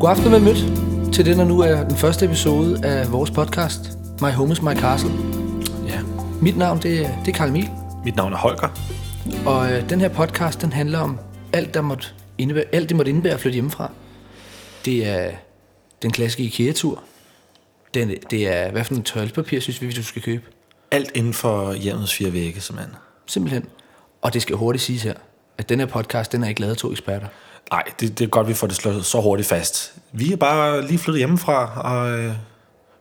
God aften vel mødt til det, der nu er den første episode af vores podcast, My Home is My Castle. Ja. Mit navn, det er, det er Karl Emil, Mit navn er Holger. og øh, den her podcast, den handler om alt, der måtte indebære, alt det måtte indebære at flytte hjemmefra. Det er den klassiske IKEA-tur. Den, det er, hvad for en toiletpapir synes vi, du skal købe? Alt inden for hjemmets fire vægge, simpelthen. Simpelthen. Og det skal hurtigt siges her, at den her podcast, den er ikke lavet af to eksperter. Nej, det, det er godt, vi får det slået så hurtigt fast. Vi er bare lige flyttet hjemmefra, og øh,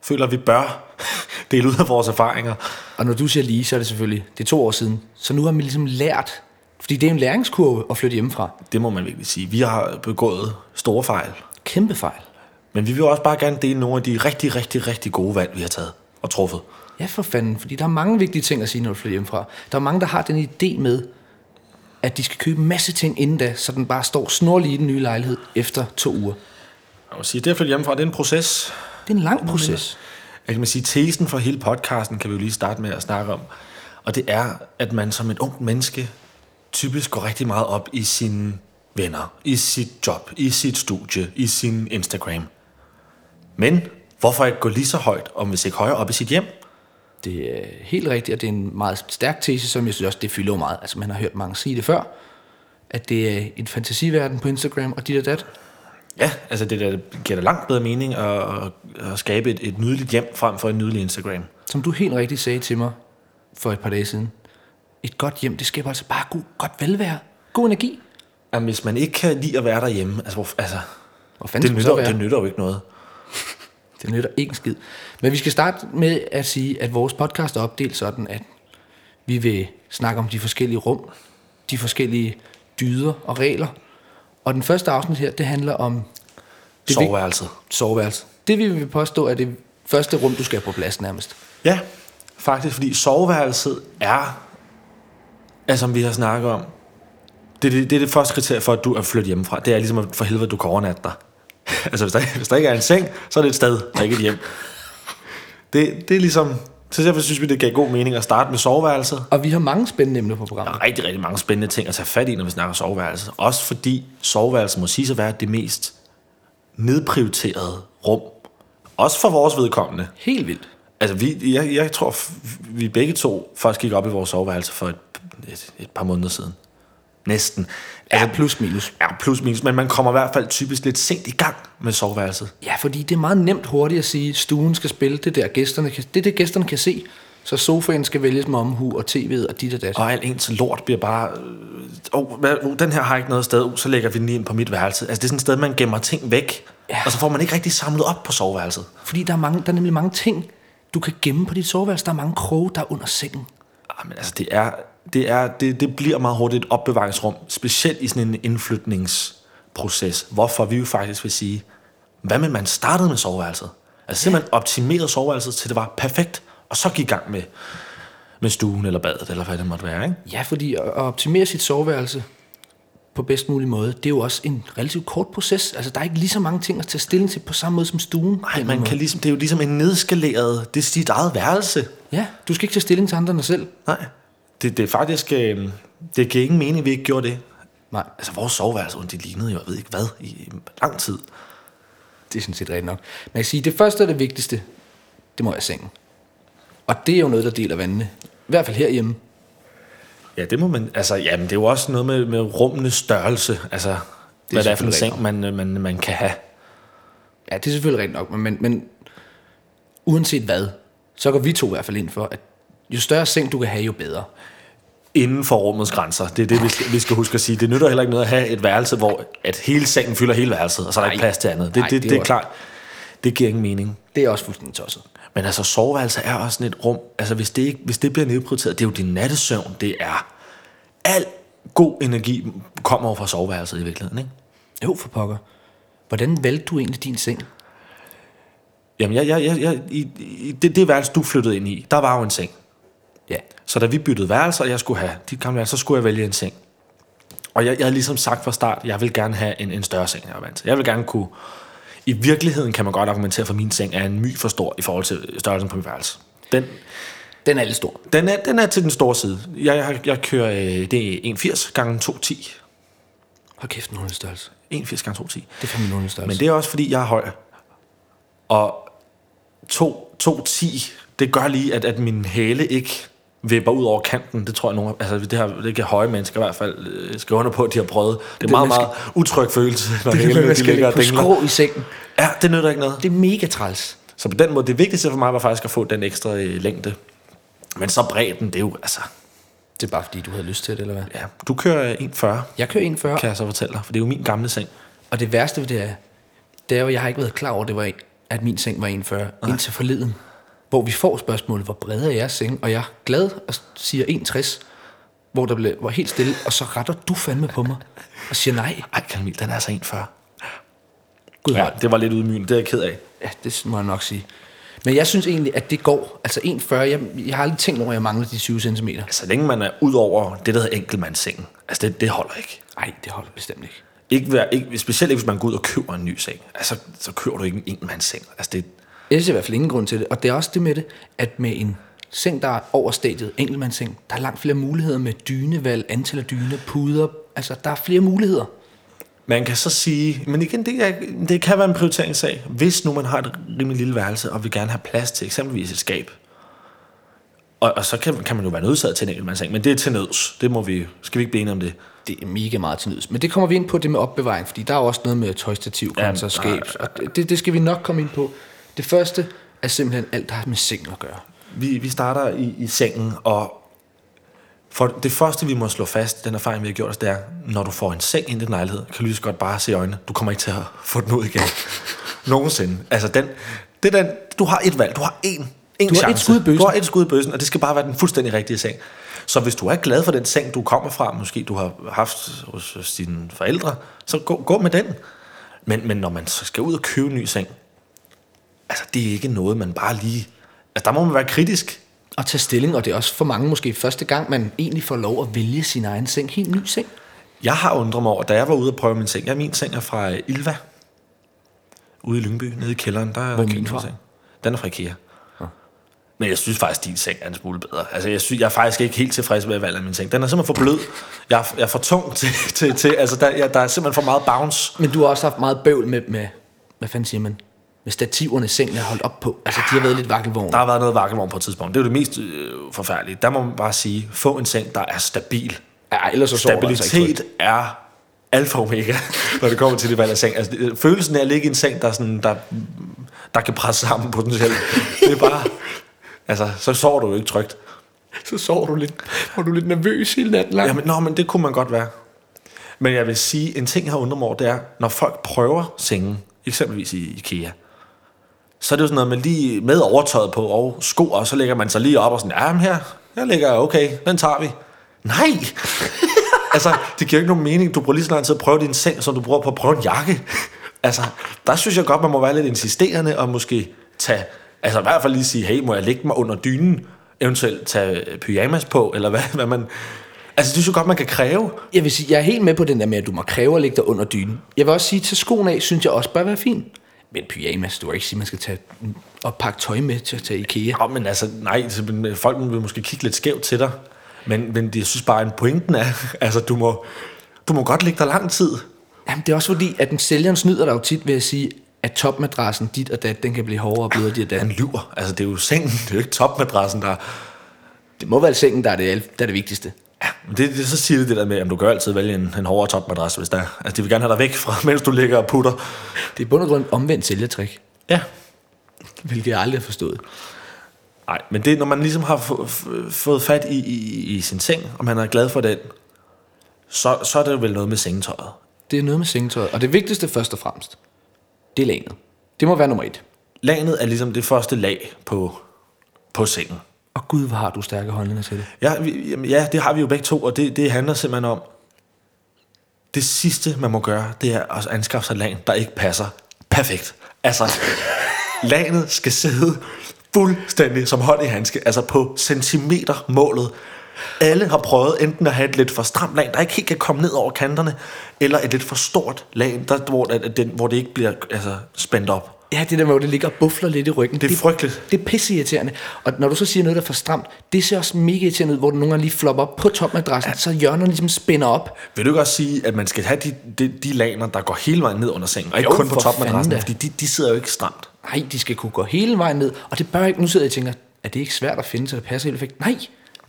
føler, at vi bør dele ud af vores erfaringer. Og når du siger lige, så er det selvfølgelig, det er to år siden. Så nu har vi ligesom lært, fordi det er en læringskurve at flytte hjemmefra. Det må man virkelig sige. Vi har begået store fejl. Kæmpe fejl. Men vi vil også bare gerne dele nogle af de rigtig, rigtig, rigtig gode valg, vi har taget og truffet. Ja, for fanden, fordi der er mange vigtige ting at sige, når du flytter hjemmefra. Der er mange, der har den idé med, at de skal købe en masse ting inden da, så den bare står snorlig i den nye lejlighed efter to uger. Jeg må sige, det at flytte hjemmefra, det er en proces. Det er en lang proces. Jeg kan man sige, tesen for hele podcasten kan vi jo lige starte med at snakke om. Og det er, at man som et ungt menneske typisk går rigtig meget op i sine venner, i sit job, i sit studie, i sin Instagram. Men hvorfor ikke gå lige så højt, om hvis ikke højere op i sit hjem? Det er helt rigtigt, og det er en meget stærk tese, som jeg synes også, det fylder meget. Altså, man har hørt mange sige det før, at det er en fantasiverden på Instagram og dit og dat. Ja, altså det der giver da langt bedre mening at, at, skabe et, et nydeligt hjem frem for en nydelig Instagram. Som du helt rigtigt sagde til mig for et par dage siden. Et godt hjem, det skaber altså bare god, godt velvære. God energi. Jamen, hvis man ikke kan lide at være derhjemme, altså, hvor, altså Hvor fanden det, nytter, det nytter jo ikke noget. Det nytter ikke en skid. Men vi skal starte med at sige, at vores podcast er opdelt sådan, at vi vil snakke om de forskellige rum, de forskellige dyder og regler. Og den første afsnit her, det handler om det Soveværelset. vigt- soveværelse. Det vi vil påstå er det første rum, du skal på plads nærmest. Ja, faktisk, fordi soveværelset er, altså som vi har snakket om, det, er det, det er det første kriterie for, at du er flyttet hjemmefra. Det er ligesom, at for helvede, du kan overnatte dig. altså, hvis der, hvis der ikke er en seng, så er det et sted, der ikke et hjem. Det, det er ligesom, så derfor synes vi, det gav god mening at starte med soveværelset. Og vi har mange spændende emner på Der programmet. er rigtig, rigtig mange spændende ting at tage fat i, når vi snakker soveværelse. Også fordi soveværelset må sige at være det mest nedprioriterede rum. Også for vores vedkommende. Helt vildt. Altså, vi, jeg, jeg tror, vi begge to først gik op i vores soveværelse for et, et, et par måneder siden. Næsten. Ja, plus minus. Ja, plus minus, men man kommer i hvert fald typisk lidt sent i gang med soveværelset. Ja, fordi det er meget nemt hurtigt at sige, at stuen skal spille det der, gæsterne kan, det det, gæsterne kan se. Så sofaen skal vælges med omhu, og tv'et og dit og dat. Og al ens lort bliver bare... Øh, oh, hvad, oh, den her har ikke noget sted. Oh, så lægger vi den lige ind på mit værelse. Altså, det er sådan et sted, man gemmer ting væk. Ja. Og så får man ikke rigtig samlet op på soveværelset. Fordi der er, mange, der er nemlig mange ting, du kan gemme på dit soveværelse. Der er mange kroge, der er under sengen. Ah, men altså, det, er, det, er, det, det bliver meget hurtigt et opbevaringsrum. Specielt i sådan en indflytningsproces. Hvorfor vi jo faktisk vil sige, hvad med man startede med soveværelset? Altså simpelthen optimerede soveværelset til det var perfekt. Og så gik i gang med, med stuen eller badet, eller hvad det måtte være, ikke? Ja, fordi at optimere sit soveværelse på bedst mulig måde, det er jo også en relativt kort proces. Altså, der er ikke lige så mange ting at tage stilling til på samme måde som stuen. Nej, man kan ligesom, det er jo ligesom en nedskaleret, det er sit eget værelse. Ja, du skal ikke tage stilling til andre end dig selv. Nej. Det, det er faktisk, øh, det giver ingen mening, at vi ikke gjorde det. Nej, Altså, vores soveværelse, det lignede jo, jeg ved ikke hvad, i lang tid. det er sådan set rigtigt nok. Men jeg kan sige, det første og det vigtigste, det må være sengen. Og det er jo noget, der deler vandene. I hvert fald herhjemme. Ja, det må man, altså, jamen, det er jo også noget med, med rummenes størrelse, altså, det hvad det er for en seng, man, man, man kan have. Ja, det er selvfølgelig rigtigt nok, men, men, men uanset hvad, så går vi to i hvert fald ind for, at jo større seng du kan have, jo bedre. Inden for rummets grænser, det er det, vi skal, vi skal huske at sige. Det nytter heller ikke noget at have et værelse, hvor at hele sengen fylder hele værelset, og så er der Nej. ikke plads til andet. Det, Nej, det, det det, er klart, det giver ingen mening. Det er også fuldstændig tosset. Men altså, soveværelse er også sådan et rum, altså hvis det, ikke, hvis det bliver nedprioriteret, det er jo din nattesøvn, det er al god energi kommer over fra soveværelset i virkeligheden, ikke? Jo, for pokker. Hvordan valgte du egentlig din seng? Jamen, jeg, jeg, jeg, jeg, i, i det, det værelse, du flyttede ind i, der var jo en seng. Ja, Så da vi byttede værelser, og jeg skulle have de gamle værelser, så skulle jeg vælge en seng. Og jeg, jeg havde ligesom sagt fra start, jeg vil gerne have en, en større seng, jeg var vant til. Jeg vil gerne kunne... I virkeligheden kan man godt argumentere for, at min seng er en my for stor i forhold til størrelsen på mit værelse. Den, den er lidt stor. den, er, den er til den store side. Jeg, jeg, jeg kører, øh, det er 1,80 gange 2,10. Hold kæft, en størrelse. 81 gange 210. Det er fandme en størrelse. Men det er også, fordi jeg er høj. Og 2, 210, det gør lige, at, at min hæle ikke vipper ud over kanten. Det tror jeg, nogen, altså det, her, det kan høje mennesker i hvert fald øh, skrive under på, at de har prøvet. Det er Det meget, meget utryg følelse, når det man de ligger ligge og dingler. skrå i sengen. Ja, det nytter ikke noget. Det er mega træls. Så på den måde, det vigtigste for mig var faktisk at få den ekstra øh, længde. Men så bredden, det er jo, altså... Det er bare fordi, du havde lyst til det, eller hvad? Ja, du kører 1,40, Jeg kører 41, kan jeg så fortælle dig, for det er jo min gamle seng. og det værste ved det er, det er jo, jeg har ikke været klar over, det var, at min seng var 41, indtil forleden, hvor vi får spørgsmålet, hvor bred er jeres seng? Og jeg er glad og siger 61, hvor der blev, var helt stille, og så retter du fandme på mig og siger nej. Ej, Kamil, den er altså 1,40. Gud, Ja, det var lidt ydmygende, det er jeg ked af. ja, det må jeg nok sige. Men jeg synes egentlig, at det går. Altså 1,40, jeg, jeg har aldrig tænkt over, at jeg mangler de 20 cm. Så længe man er ud over det, der hedder enkeltmandssengen, altså det, det holder ikke. Nej, det holder bestemt ikke. ikke, være, ikke. Specielt ikke, hvis man går ud og køber en ny seng. Altså, så køber du ikke en enmandsseng. Altså, det, Jeg ser i hvert fald ingen grund til det. Og det er også det med det, at med en seng, der er over stadiet, enkeltmandsseng, der er langt flere muligheder med dynevalg, antal af dyne, puder. Altså, der er flere muligheder. man kan så sige, men igen, det, er, det kan være en prioriteringssag. Hvis nu man har et rimelig lille værelse, og vil gerne have plads til eksempelvis et skab, og, og så kan, kan man jo være nødsaget til en enkeltmandsseng, men det er til nøds. Det må vi, skal vi ikke blive enige om det? Det er mega meget til nydes. Men det kommer vi ind på, det med opbevaring, fordi der er også noget med tøjstativ, kontra skab. Og det, det skal vi nok komme ind på. Det første er simpelthen alt, der har med seng at gøre. Vi, vi starter i, i sengen, og for det første, vi må slå fast, den erfaring, vi har gjort os, det er, når du får en seng ind i din lejlighed, kan du lige så godt bare se i øjnene, du kommer ikke til at få den ud igen. Nogensinde. Altså, den, det er den, du har et valg, du har én, en Du har chance. et skud i bøssen. Du har et skud i bøssen, og det skal bare være den fuldstændig rigtige seng. Så hvis du er glad for den seng, du kommer fra, måske du har haft hos, hos dine forældre, så gå, gå med den. Men, men når man så skal ud og købe en ny seng, altså det er ikke noget, man bare lige... Altså der må man være kritisk. At tage stilling, og det er også for mange måske første gang, man egentlig får lov at vælge sin egen seng. Helt ny seng. Jeg har undret mig over, da jeg var ude og prøve min seng. Jeg, min seng er fra Ilva. Ude i Lyngby, nede i kælderen. Der er Hvor er min fra? seng. Den er fra Ikea. Men jeg synes faktisk, din seng er en smule bedre. Altså, jeg, synes, jeg er faktisk ikke helt tilfreds med valget af min seng. Den er simpelthen for blød. Jeg er, jeg er for tung til... til, til altså, der, jeg, der er simpelthen for meget bounce. Men du har også haft meget bøvl med, med hvad fanden siger man, med stativerne sengen er holdt op på. Altså, de har været lidt vakkelvogn. Der har været noget vakkelvogn på et tidspunkt. Det er jo det mest øh, forfærdelige. Der må man bare sige, få en seng, der er stabil. Ja, ellers så altså ikke Stabilitet er alfa omega, når det kommer til det valg af seng. Altså, det- følelsen af at ligge i en seng, der, er sådan, der, der kan presse sammen potentielt, det er bare... Altså, så sover du jo ikke trygt. Så sover du lidt, og du lidt nervøs hele natten lang. Jamen, nå, men det kunne man godt være. Men jeg vil sige, en ting, jeg har undret mig over, det er, når folk prøver sengen, eksempelvis i IKEA, så er det jo sådan noget med lige med overtøjet på og sko, og så lægger man sig lige op og sådan, ja, men her, her ligger jeg okay, den tager vi. Nej! altså, det giver ikke nogen mening. Du bruger lige så lang tid at prøve din seng, som du bruger på at prøve en jakke. altså, der synes jeg godt, man må være lidt insisterende og måske tage, altså i hvert fald lige sige, hey, må jeg lægge mig under dynen? Eventuelt tage øh, pyjamas på, eller hvad, hvad man... Altså, det synes jeg godt, man kan kræve. Jeg vil sige, jeg er helt med på den der med, at du må kræve at ligge dig under dynen. Jeg vil også sige, at tage skoen af, synes jeg også bør være fint. Men pyjamas, du vil ikke sige, man skal tage og pakke tøj med til at tage IKEA. Ja, men altså, nej, men folk vil måske kigge lidt skævt til dig. Men, men jeg synes bare, at pointen er, altså, du må, du må godt ligge der lang tid. Jamen, det er også fordi, at den sælgeren snyder dig jo tit ved at sige, at topmadrassen dit og dat, den kan blive hårdere og blødere dit og dat. Han lyver. Altså, det er jo sengen, det er jo ikke topmadrassen, der... Det må være sengen, der er det, der er det vigtigste. Ja, det, det, så siger det det der med, at du kan altid vælge en, en hårdere topmadras, hvis der er. Altså, de vil gerne have dig væk fra, mens du ligger og putter. Det er bund og grund omvendt sælgertrik, Ja. hvilket jeg aldrig har forstået. Nej, men det er, når man ligesom har fået fat i, i, i sin seng, og man er glad for den, så, så er det vel noget med sengetøjet. Det er noget med sengetøjet. Og det vigtigste først og fremmest, det er lanet. Det må være nummer et. Lanet er ligesom det første lag på, på sengen. Og gud, hvor har du stærke holdninger til det. Ja, vi, jamen, ja, det har vi jo begge to, og det, det handler simpelthen om, det sidste, man må gøre, det er at anskaffe sig et lag, der ikke passer perfekt. Altså, laget skal sidde fuldstændig som hånd i handske, altså på centimeter målet. Alle har prøvet enten at have et lidt for stramt lag, der ikke helt kan komme ned over kanterne, eller et lidt for stort lag, der, hvor, den, hvor det ikke bliver altså, spændt op. Ja, det der med, hvor det ligger og buffler lidt i ryggen. Det er frygteligt. Det er pisseirriterende. Og når du så siger noget, der er for stramt, det ser også mega irriterende ud, hvor den nogle gange lige flopper op på topmadrassen, ja. så hjørnerne ligesom spænder op. Vil du ikke også sige, at man skal have de, de, de laner, der går hele vejen ned under sengen, og ikke Jo, kun på topmadrassen, fordi de, de sidder jo ikke stramt. Nej, de skal kunne gå hele vejen ned. Og det bør ikke, nu sidder jeg og tænker, er det ikke svært at finde, så det passer helt perfekt? Nej,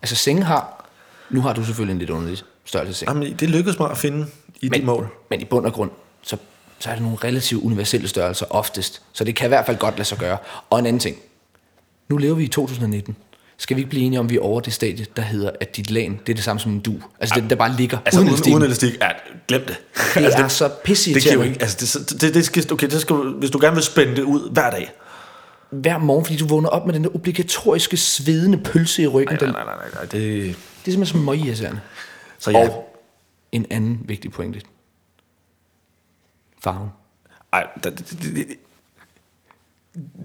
altså sengen har, nu har du selvfølgelig en lidt underlig størrelse seng. Jamen, det lykkedes mig at finde i Men, de mål. men i bund og grund, så, så er det nogle relativt universelle størrelser oftest. Så det kan i hvert fald godt lade sig gøre. Og en anden ting. Nu lever vi i 2019. Skal vi ikke blive enige om, at vi er over det stadie, der hedder, at dit lagen, det er det samme som en du? Altså det, der bare ligger Altså uden, elastikken. uden elastik, ja, glem det. Det altså, er så det giver ikke, altså det, det, det skal, okay, det skal, hvis du gerne vil spænde det ud hver dag. Hver morgen, fordi du vågner op med den der obligatoriske svedende pølse i ryggen. Nej, Den, nej, nej, nej, nej det, det er simpelthen så møgirriterende. så ja. Og en anden vigtig pointe. Farven. Ej, det, det, det,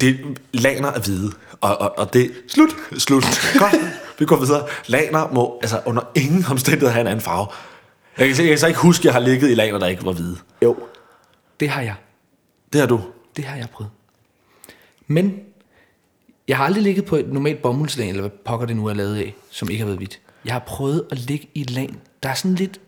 det, laner er hvide, og, og, og det... Slut! Slut. Godt, vi går videre. Laner må altså under ingen omstændighed have en anden farve. Jeg kan, jeg kan så ikke huske, at jeg har ligget i laner, der ikke var hvide. Jo, det har jeg. Det har du. Det har jeg prøvet. Men jeg har aldrig ligget på et normalt bomuldslag, eller hvad pokker det nu er lavet af, som ikke har været hvidt. Jeg har prøvet at ligge i et lag, der er sådan lidt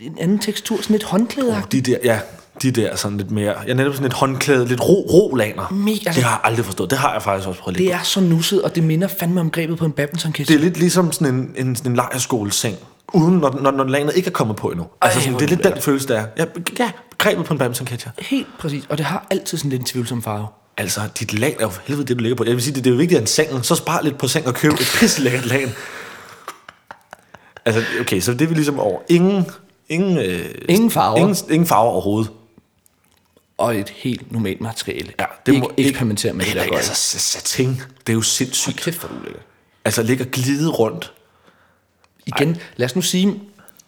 en anden tekstur, sådan lidt håndklædeagtigt. De der, ja, de der sådan lidt mere... Jeg netop sådan et håndklæde, lidt ro, ro laner. Mega. Det har jeg aldrig forstået. Det har jeg faktisk også prøvet lidt Det er så nusset, og det minder fandme om grebet på en badmintonkiste. Det er lidt ligesom sådan en, en, sådan en lejrskoleseng, uden når, når, når lanet ikke er kommet på endnu. Altså sådan, hvor det er lidt lækkert. den følelse, der er. Ja, ja grebet på en badmintonketcher. Helt præcis, og det har altid sådan lidt en tvivlsom farve. Altså, dit lag er jo helvede det, du ligger på. Jeg vil sige, det, det er jo vigtigt, at en seng, så spar lidt på seng og køb et pisselækkert lag. Altså, okay, så det er vi ligesom over. Ingen, ingen, øh, Ingen farver. Ingen, ingen farver overhovedet. Og et helt normalt materiale. Ja, det ikke eksperimentere med det der gøjl. altså, satin, det er jo sindssygt. Kæft for du. Altså, ligger glide rundt. Igen, lad os nu sige,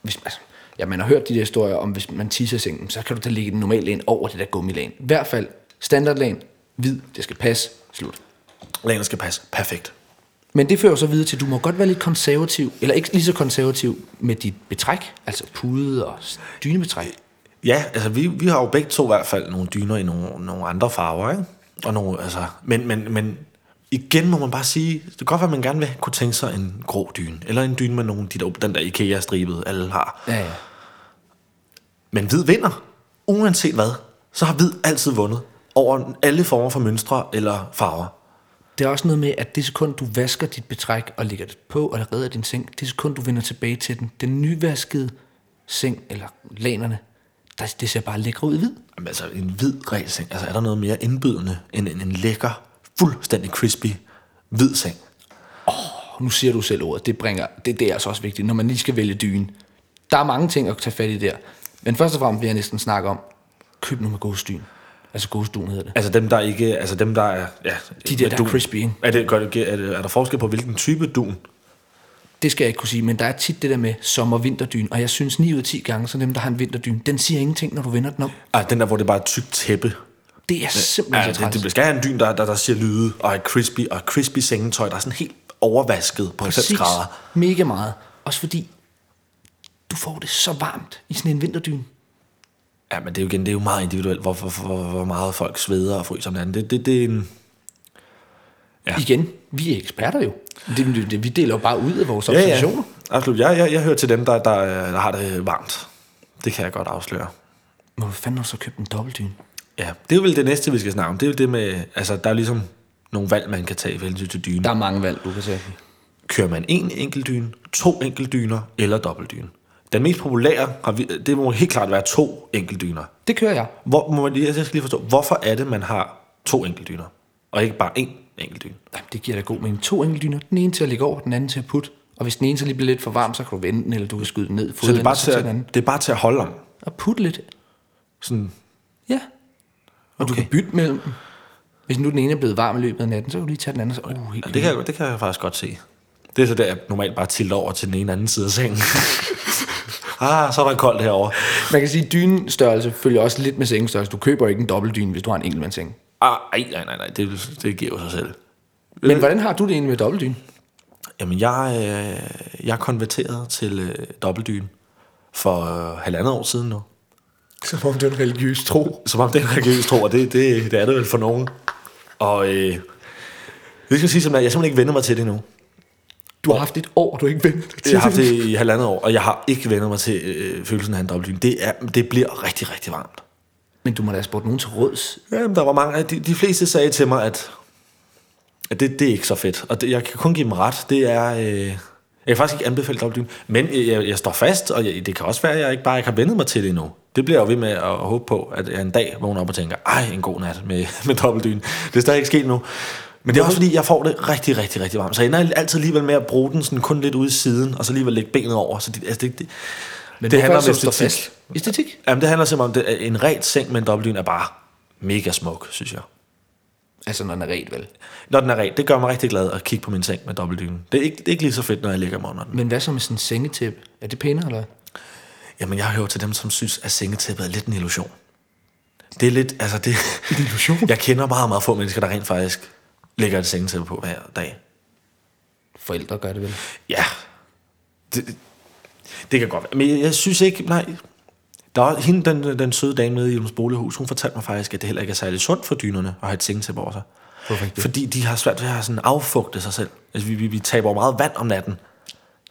hvis, altså, ja, man har hørt de der historier om, hvis man tisser sengen, så kan du da lægge den normale lagen over det der gummilagen. I hvert fald standardlagen, hvid, det skal passe, slut. Lanet skal passe perfekt. Men det fører så videre til, at du må godt være lidt konservativ, eller ikke lige så konservativ med dit betræk, altså pude og dynebetræk. Ja, altså vi, vi har jo begge to i hvert fald nogle dyner i nogle, nogle andre farver, ikke? Og nogle, altså, men, men, men igen må man bare sige, det kan godt være, at man gerne vil kunne tænke sig en grå dyne, eller en dyne med nogle, de der, den der IKEA-stribede, alle har. Ja, ja. Men hvid vinder, uanset hvad, så har hvid altid vundet over alle former for mønstre eller farver. Det er også noget med, at det sekund, du vasker dit betræk og lægger det på og redder din seng, det sekund, du vender tilbage til den, den nyvaskede seng eller lanerne, der, det ser bare lækker ud i hvid. Jamen, altså en hvid regelseng, altså er der noget mere indbydende end en, en lækker, fuldstændig crispy hvid seng? Og nu siger du selv ordet, det, bringer, det, det er altså også vigtigt, når man lige skal vælge dyne. Der er mange ting at tage fat i der. Men først og fremmest vil jeg næsten snakke om, køb nu med gåsdyn. Altså gåsdun hedder det. Altså dem, der ikke, altså dem, der er... Ja, De der, der er dun. crispy, ikke? Er, det, gør det, er, det, er der forskel på, hvilken type dun? Det skal jeg ikke kunne sige, men der er tit det der med sommer-vinterdyn, og jeg synes 9 ud af 10 gange, så dem, der har en vinterdyn, den siger ingenting, når du vender den om. Ah, den der, hvor det bare er tykt tæppe. Det er simpelthen Ja, så det, det skal have en dyn, der, der, der siger lyde, og er crispy, og crispy sengetøj, der er sådan helt overvasket på 90 Præcis. grader. Mega meget. Også fordi, du får det så varmt i sådan en vinterdyn. Ja, men det er jo igen, det er jo meget individuelt, hvor, hvor, hvor, hvor meget folk sveder og fryser om natten. Det, det, det er. Ja. Igen, vi er eksperter jo. Det, det, vi deler jo bare ud af vores Ja, ja, observationer. absolut. Jeg, jeg, jeg hører til dem, der, der, der har det varmt. Det kan jeg godt afsløre. Men hvor fanden har du så købt en dobbeltdyn? Ja, det er vel det næste, vi skal snakke om. Det er jo det med, altså der er ligesom nogle valg, man kan tage i forhold til dyne. Der er mange valg, du kan tage. Kører man en enkelt dyne, to enkeltdyner eller dobbeltdyne? Den mest populære, har vi, det må helt klart være to enkeltdyner. Det kører jeg. Hvor, må man jeg skal lige forstå, hvorfor er det, man har to enkeltdyner, og ikke bare én enkeltdyne? Jamen, det giver da god mening. To enkeltdyner. Den ene til at ligge over, den anden til at putte. Og hvis den ene så lige bliver lidt for varm, så kan du vende den, eller du kan skyde den ned. Så det er, bare til den anden. det er bare til at holde om. Og putte lidt. Sådan, Ja. Og okay. du kan bytte mellem dem. Hvis nu den ene er blevet varm i løbet af natten, så kan du lige tage den anden. Så, uh, helt ja, det, kan jeg, det kan jeg faktisk godt se. Det er så der, jeg normalt bare tilter over til den ene anden side af sengen. ah, så er der koldt herovre. Man kan sige, at dynestørrelse følger også lidt med sengestørrelse. Du køber ikke en dobbeltdyne, hvis du har en enkeltmandsseng. Ah, ej, nej, nej, nej, det, det giver jo sig selv. Men hvordan har du det egentlig med dobbeltdyne? Jamen, jeg, øh, jeg konverterede til øh, dobbeltdyne for øh, halvandet år siden nu. Som om det er en religiøs tro. Som om det er en religiøs tro, og det, det, det er det vel for nogen. Og øh, det skal sige, som jeg, jeg simpelthen ikke vendt mig til det endnu. Du har haft et år, du ikke vendt til Jeg har haft det i halvandet år, og jeg har ikke vendt mig til øh, følelsen af en dobbeltdyne. Det, er, det bliver rigtig, rigtig varmt. Men du må da have spurgt nogen til råds. Jamen, der var mange, de, de fleste sagde til mig, at, at det, det er ikke så fedt. Og det, jeg kan kun give dem ret. Det er... Øh, jeg kan faktisk ikke anbefale dobbeltdyne. Men jeg, jeg, står fast, og jeg, det kan også være, at jeg ikke bare ikke har vendet mig til det endnu. Det bliver jeg jo ved med at, håbe på, at jeg en dag vågner op og tænker, ej, en god nat med, med dobbeltdyne. Det er stadig ikke sket nu. Men det er også fordi, jeg får det rigtig, rigtig, rigtig varmt. Så jeg ender altid alligevel med at bruge den sådan kun lidt ude i siden, og så alligevel lægge benet over. Så det, altså det, det, Men det handler om æstetik. fast. Æstetik? Jamen, det handler simpelthen om, at en ret seng med en dobbeltdyne er bare mega smuk, synes jeg. Altså, når den er ret, vel? Når den er ren, det gør mig rigtig glad at kigge på min seng med dobbeltdyne. Det er ikke, det er ikke lige så fedt, når jeg ligger mig under den. Men hvad så med sådan en sengetæppe? Er det pænere, eller? Jamen, jeg hører til dem, som synes, at sengetæppet er lidt en illusion. Det er lidt, altså det... En illusion? Jeg kender meget, meget få mennesker, der rent faktisk lægger et sengetæppe på hver dag. Forældre gør det vel? Ja, det, det kan godt være. Men jeg, jeg synes ikke, nej... Der er hende, den, den søde dame nede i Ilums Bolighus, hun fortalte mig faktisk, at det heller ikke er særlig sundt for dynerne at have et sengetæppe over sig. Det? Fordi de har svært ved at sådan affugte sig selv. Altså, vi, vi, vi taber meget vand om natten.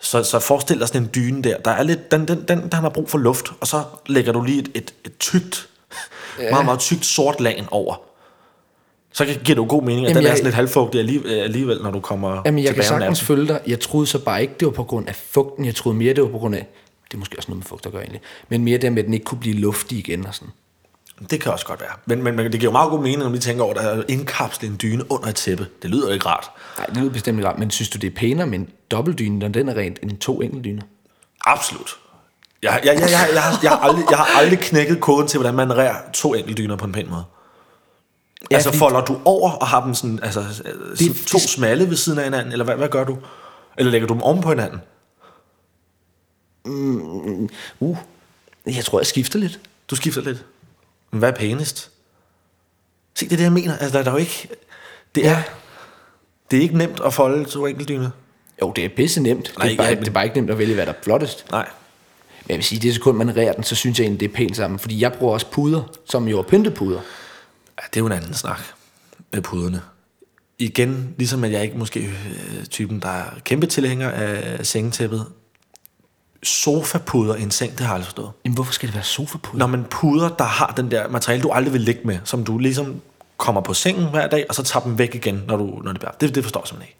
Så, så forestil dig sådan en dyne der. Der er lidt, den, den, den, der har brug for luft, og så lægger du lige et, et, et tykt, ja. meget, meget tykt sort lagen over. Så kan- giver det jo god mening, at Jamen, den er jeg- sådan lidt halvfugtig alligevel, når du kommer Jamen, jeg kan tilbage om sagtens følge dig. Jeg troede så bare ikke, det var på grund af fugten. Jeg troede mere, det var på grund af... Det er måske også noget med fugt at gøre egentlig. Men mere det med, at den ikke kunne blive luftig igen og sådan. Det kan også godt være. Men, men, men det giver jo meget god mening, når vi tænker over, at der er indkapslet en dyne under et tæppe. Det lyder ikke rart. Nej, det lyder bestemt ikke rart. Men synes du, det er pænere med en dobbeltdyne, når den er rent, end to enkeltdyner? Absolut. Jeg, jeg, jeg, jeg, jeg, har, jeg, har aldrig, jeg har aldrig knækket koden til, hvordan man rærer to enkeltdyner på en pæn måde. Ja, altså folder du over og har dem sådan, altså, det, sådan to det- smalle ved siden af hinanden, eller hvad, hvad gør du? Eller lægger du dem oven på hinanden? Uh, jeg tror, jeg skifter lidt. Du skifter lidt. Men hvad er pænest? Se, det er det, jeg mener. Altså, der er der jo ikke... Det er, det er ikke nemt at folde to enkeltdyner. Jo, det er pisse nemt. Nej, det, er bare, ja, det er bare ikke nemt at vælge, hvad der er flottest. Nej. Men jeg vil sige, det sekund, man rærer den, så synes jeg egentlig, det er pænt sammen. Fordi jeg bruger også puder, som jo er pyntepuder. Ja, det er jo en anden snak med puderne. Igen, ligesom at jeg ikke måske øh, typen, der er kæmpe tilhænger af sengetæppet. Sofapuder i en seng, det har jeg aldrig forstået. Jamen, hvorfor skal det være sofapuder? Når man puder, der har den der materiale, du aldrig vil ligge med, som du ligesom kommer på sengen hver dag, og så tager dem væk igen, når, du, når det bliver. Det, det forstår jeg simpelthen ikke.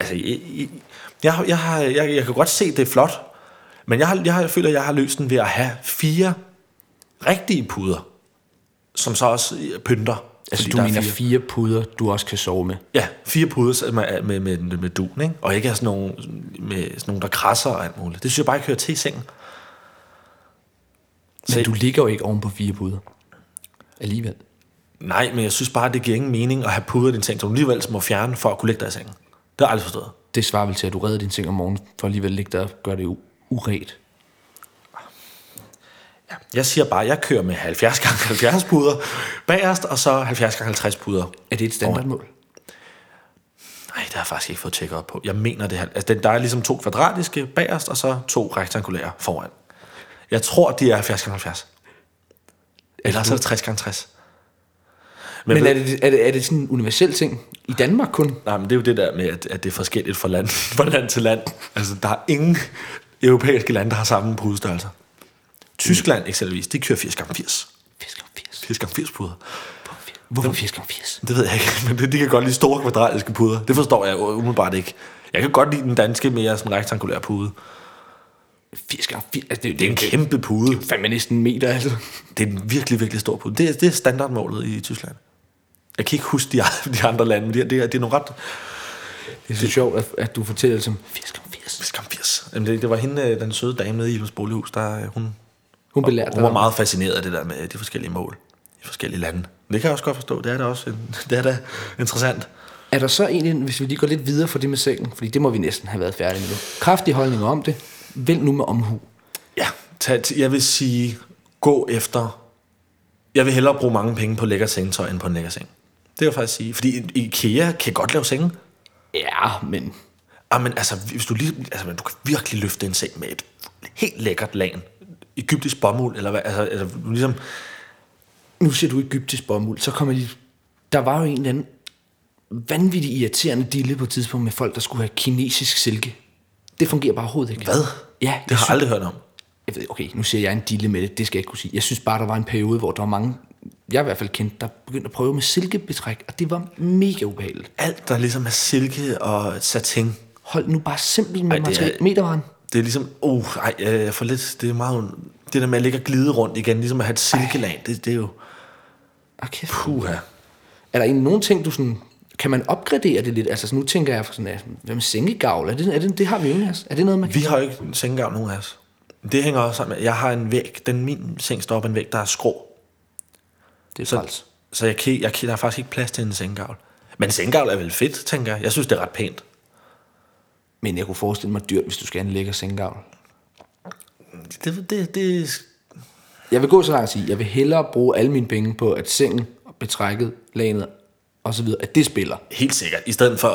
Altså, jeg, jeg, jeg, har, jeg, jeg kan godt se, det er flot, men jeg, har, jeg, har, jeg føler, at jeg har løst den ved at have fire rigtige puder, som så også pynter. Altså, fordi du er mener fire. fire puder, du også kan sove med. Ja, fire puder med, med, med, med, med dun, ikke? Og ikke have sådan nogle, med sådan nogle, der krasser og alt muligt. Det synes jeg bare ikke hører til i sengen. Men du ligger jo ikke oven på fire puder. Alligevel. Nej, men jeg synes bare, det giver ingen mening at have puder i din seng, som du alligevel må fjerne for at kunne lægge dig i sengen. Det har jeg aldrig forstået. Det svarer vel til, at du redder din seng om morgenen, for alligevel ligge der og gøre det u- uret. Jeg siger bare, at jeg kører med 70 gange 70 puder bagerst, og så 70 gange 50 puder. Er det et standardmål? Nej, det har jeg faktisk ikke fået tjekket op på. Jeg mener det her. Altså, den- der er ligesom to kvadratiske bagerst, og så to rektangulære foran. Jeg tror, de er 70 gange 70. Eller så er det 60 gange 60. Men, Men er det, er, det, er det sådan en universel ting? I Danmark kun? Nej, men det er jo det der med, at, at det er forskelligt fra land, fra land til land. Altså, der er ingen europæiske lande, der har samme pudestørrelser. Tyskland eksempelvis, de kører 80 gange 80. 80 gange 80. 80 gange 80 puder. Hvorfor 80 gange 80? Det ved jeg ikke, men de, kan godt lide store kvadratiske puder. Det forstår jeg umiddelbart ikke. Jeg kan godt lide den danske mere sådan rektangulære pude. 80 gange 80? Altså, det, Det er en kæmpe pude. fandme næsten en meter, altså. Det er en virkelig, virkelig stor pude. Det er, det er standardmålet i Tyskland. Jeg kan ikke huske de, de andre lande, men det er, det er, det er nogle ret... Det er så sjovt, at, at du fortæller det som 80 gange 80. 80 gange 80. Jamen, det, det var hende, øh, den søde dame nede i Ilums Bolighus, der øh, hun, Hun belærte hun var meget fascineret af det der med de forskellige mål i forskellige lande. Det kan jeg også godt forstå. Det er da også en, det er da interessant. Er der så egentlig, hvis vi lige går lidt videre for det med sengen, fordi det må vi næsten have været færdige med nu. Kraftig holdning om det. Vælg nu med omhu. Ja, tag, jeg vil sige, gå efter... Jeg vil hellere bruge mange penge på lækker sengetøj, end på en lækker seng. Det vil jeg faktisk sige. Fordi IKEA kan godt lave senge. Ja, men Ah, men altså, hvis du, lige, altså, du kan virkelig løfte en seng med et helt lækkert lagen. Egyptisk bomuld, eller hvad? Altså, altså ligesom, nu siger du egyptisk bomuld, så kommer de... der var jo en eller anden vanvittig irriterende dille på et tidspunkt med folk, der skulle have kinesisk silke. Det fungerer bare overhovedet ikke. Hvad? Ja, Det har jeg aldrig hørt om. jeg ved, okay, nu siger jeg en dille med det, det skal jeg ikke kunne sige. Jeg synes bare, der var en periode, hvor der var mange, jeg i hvert fald kendte, der begyndte at prøve med silkebetræk, og det var mega ubehageligt. Alt, der ligesom er silke og satin, Hold nu bare simpelt med det er- materiale. Metervaren. Det er ligesom, uh, ej, jeg får lidt, det er meget, det der med at ligge og glide rundt igen, ligesom at have et silkelag, det, det er jo, Okay. puha. Er der egentlig nogle ting, du sådan... Kan man opgradere det lidt? Altså, så nu tænker jeg sådan, at, hvad med sengegavl? Er det, er det, det har vi jo ikke. Altså. Er det noget, man kan... Vi har jo ikke en sengegavl, nogen af os. Det hænger også sammen med, jeg har en væg, den min seng står op en væg, der er skrå. Det er Så, træls. så jeg, kan, jeg, kan, der er faktisk ikke plads til en sengegavl. Men sengegavl er vel fedt, tænker jeg. Jeg synes, det er ret pænt. Men jeg kunne forestille mig dyrt, hvis du skal lækker sengegavl. Det, det, det, Jeg vil gå så langt at sige, jeg vil hellere bruge alle mine penge på, at sengen, betrækket, lanet og så videre, at det spiller. helt sikkert. I stedet for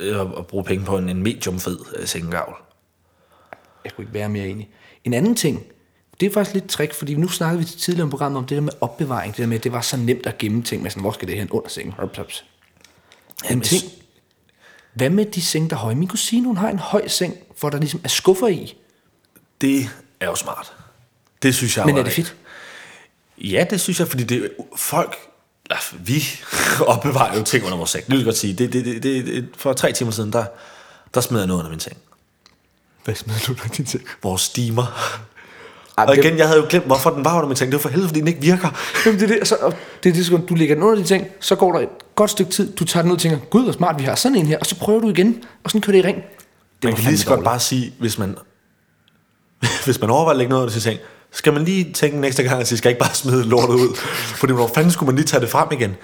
øh, at, at bruge penge på en, en medium fed øh, sengegavl. Jeg kunne ikke være mere enig. En anden ting, det er faktisk lidt trick, fordi nu snakkede vi tidligere om programmet om det der med opbevaring, det der med, at det var så nemt at gemme ting med sådan, hvor skal det hen under sengen? Hops, hops. En ting, hvad med de seng, der er høje? Min kusine, hun har en høj seng, hvor der ligesom er skuffer i. Det er jo smart. Det synes jeg Men er det fedt? Ja, det synes jeg, fordi det, folk, vi opbevarer jo ting under vores seng. Det vil jeg godt sige. Det, det, det, det, for tre timer siden, der, der smed jeg noget under min seng. Hvad smider du der din seng? Vores steamer. Ej, Og det- igen, jeg havde jo glemt, hvorfor den var under min seng. Det var for helvede, fordi den ikke virker. Jamen, det er det, så, det er det sekund, du lægger den under din ting, så går der et godt stykke tid, du tager den ud og tænker, gud, hvor smart, vi har sådan en her, og så prøver du igen, og sådan kører det i ring. Det Man kan lige så godt bare sige, hvis man, hvis man overvejer at lægge noget under sin seng, skal man lige tænke næste gang og sige, skal ikke bare smide lortet ud? Fordi hvor fanden skulle man lige tage det frem igen?